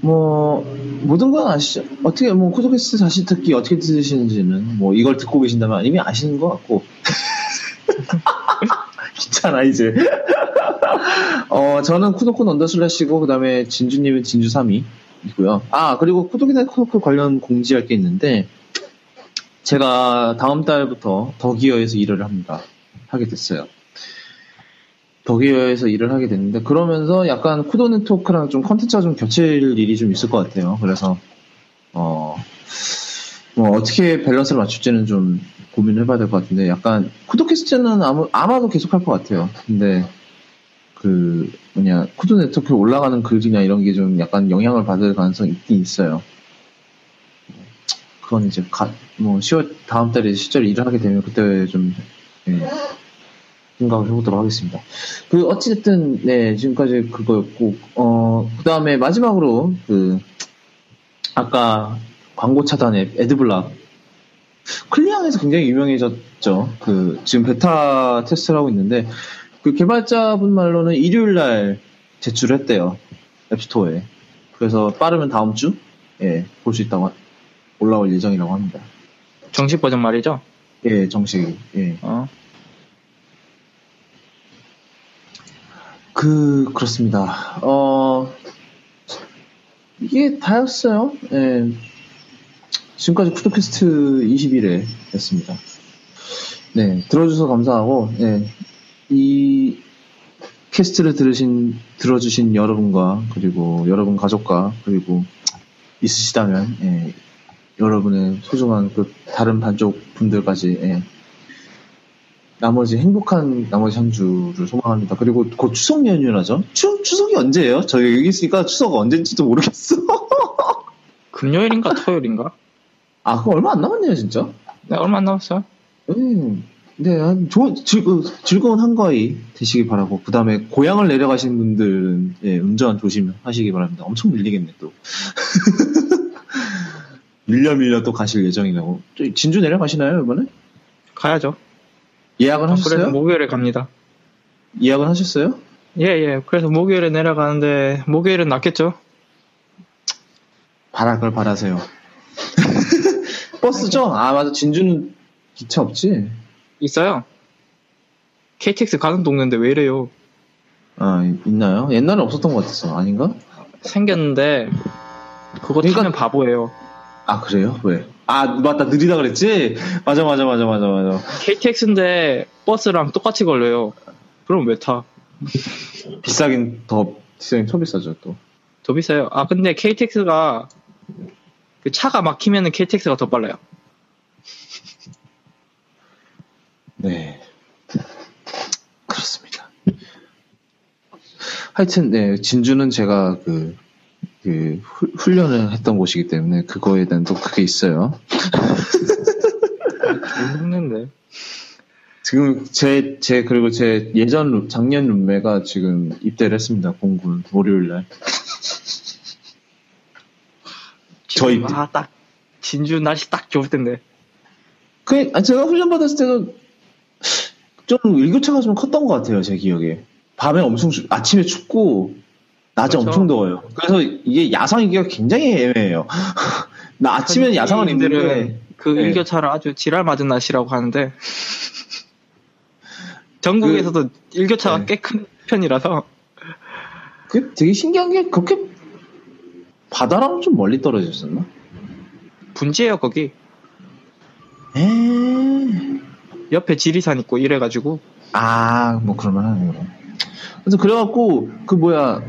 뭐, 모든 건 아시죠? 어떻게, 뭐, 코드캐스트 다시 듣기 어떻게 들으시는지는, 뭐, 이걸 듣고 계신다면 이미 아시는 것 같고. 귀찮아, 이제. 어, 저는 쿠도콘 언더슬래시고, 그 다음에 진주님은 진주 3이고요. 아, 그리고 쿠도키나 쿠도크 관련 공지할 게 있는데, 제가 다음 달부터 더기어에서 일을 합니다. 하게 됐어요. 더기어에서 일을 하게 됐는데, 그러면서 약간 쿠도 네트워크랑 좀 컨텐츠가 좀 겹칠 일이 좀 있을 것 같아요. 그래서, 어, 뭐, 어떻게 밸런스를 맞출지는 좀 고민을 해봐야 될 것 같은데, 약간, 쿠도캐스트는 아마, 아마도 계속 할 것 같아요. 근데, 그, 뭐냐, 쿠도 네트워크에 올라가는 글이나 이런 게 좀 약간 영향을 받을 가능성이 있긴 있어요. 그건 이제, 가, 뭐, 10월, 다음 달에 실제로 일을 하게 되면 그때 좀, 예, 생각을 해보도록 하겠습니다. 그, 어찌됐든, 네, 지금까지 그거였고, 어, 그 다음에 마지막으로, 그, 아까 광고 차단 앱, 에드블락. 클리앙에서 굉장히 유명해졌죠. 그 지금 베타 테스트를 하고 있는데 그 개발자분 말로는 일요일 날 제출했대요 앱스토어에. 그래서 빠르면 다음 주 예, 볼 수 있다고 올라올 예정이라고 합니다. 정식 버전 말이죠? 예, 정식. 예. 어. 그 그렇습니다. 어 이게 다였어요. 예. 지금까지 쿠도캐스트 21회 였습니다. 네, 들어주셔서 감사하고, 예. 이 캐스트를 들으신, 들어주신 여러분과, 그리고 여러분 가족과, 그리고 있으시다면, 예. 여러분의 소중한 그 다른 반쪽 분들까지, 예. 나머지 행복한 나머지 한 주를 소망합니다. 그리고 곧 추석 연휴라죠? 추, 추석이 언제예요? 저희 여기 있으니까 추석 언제인지도 모르겠어. 금요일인가 토요일인가? 아, 그거 얼마 안 남았네요, 진짜. 네, 얼마 안 남았어요? 음, 네, 한 좋은, 즐거, 즐거운 한가위 되시기 바라고, 그 다음에 고향을 내려가시는 분들은, 예, 운전 조심하시기 바랍니다. 엄청 밀리겠네, 또. 밀려 밀려 또 가실 예정이라고. 저 진주 내려가시나요, 이번에? 가야죠. 예약은 아, 그래서 하셨어요? 목요일에 갑니다. 예약은 하셨어요? 예, 예. 그래서 목요일에 내려가는데, 목요일은 낫겠죠? 바랄 걸 바라세요. 버스죠? 아, 맞아. 진주는 기차 없지? 있어요. KTX 가는 동네인데 왜 이래요? 아, 있나요? 옛날에 없었던 것 같았어. 아닌가? 생겼는데, 그거 그러니까- 타면 바보예요. 아, 그래요? 왜? 아, 맞다. 느리다 그랬지? 맞아, 맞아, 맞아, 맞아, 맞아. KTX인데 버스랑 똑같이 걸려요. 그럼 왜 타? 비싸긴 더, 비싸긴 더 비싸죠, 또. 더 비싸요. 아, 근데 KTX가, 그 차가 막히면은 KTX가 더 빨라요. 네. 그렇습니다. 하여튼, 네, 진주는 제가 그, 그, 후- 훈련을 했던 곳이기 때문에 그거에 대한 또 그게 있어요. 모르겠는데. 지금 제, 제, 그리고 제 예전, 룸- 작년 룸메가 지금 입대를 했습니다. 공군, 월요일날. 저희- 아, 딱, 진주 날씨 딱 좋을 텐데. 그, 아, 제가 훈련 받았을 때도 좀 일교차가 좀 컸던 것 같아요, 제 기억에. 밤에 엄청, 추- 아침에 춥고, 낮에 그렇죠. 엄청 더워요. 그래서 이게 야상이기가 굉장히 애매해요. 나 야상을 입는데, 현지인들은 그 네. 일교차를 아주 지랄 맞은 날씨라고 하는데, 전국에서도 일교차가 네. 꽤큰 편이라서, 그 되게 신기한 게 그렇게 바다랑 좀 멀리 떨어져 있었나? 분지예요, 거기. 에 옆에 지리산 있고 이래가지고, 아, 뭐, 그럴만 하네요. 그래서 그래갖고, 그 뭐야,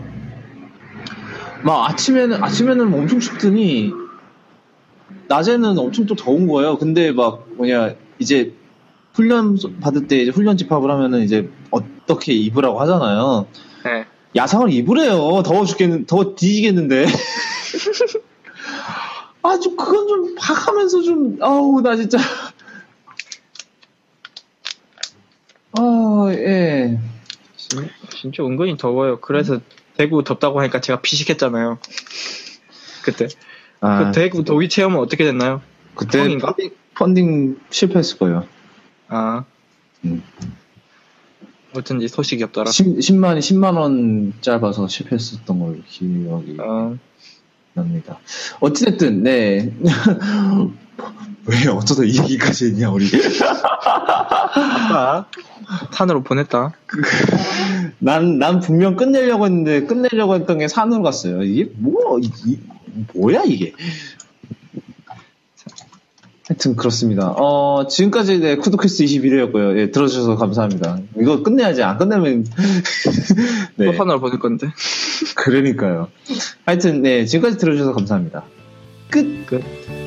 막 아침에는, 아침에는 엄청 춥더니, 낮에는 엄청 또 더운 거예요. 근데 막, 뭐냐, 이제, 훈련 받을 때 이제 훈련 집합을 하면은 이제 어떻게 입으라고 하잖아요. 네. 야상을 입으래요. 더워 죽겠는, 더워 뒤지겠는데. 아주 그건 좀 박하면서 좀, 아우, 나 진짜. 아, 예. 진- 진짜 은근히 더워요. 그래서 대구 덥다고 하니까 제가 피식했잖아요. 그때. 아, 그 대구 더위 체험은 어떻게 됐나요? 그때 펑인가? 펀딩, 펀딩 실패했을 거예요. 아. 음. 어쩐 지 소식이 없더라. 10, 10만, 10만 원 짧아서 실패했었던 걸로 기억이 어, 납니다. 어찌됐든, 네. 왜 어쩌다 이 얘기까지 했냐, 우리. 아까 탄으로 보냈다. 난, 난 분명 끝내려고 했는데, 끝내려고 했던 게 산으로 갔어요. 이게 뭐, 이, 이- 뭐야, 이게. 하여튼, 그렇습니다. 어, 지금까지, 네, 쿠도캐스트 21회였고요. 예, 들어주셔서 감사합니다. 이거 끝내야지. 안 끝내면. 네. 또 탄으로 보낼 건데. 그러니까요. 하여튼, 네, 지금까지 들어주셔서 감사합니다. 끝. 끝.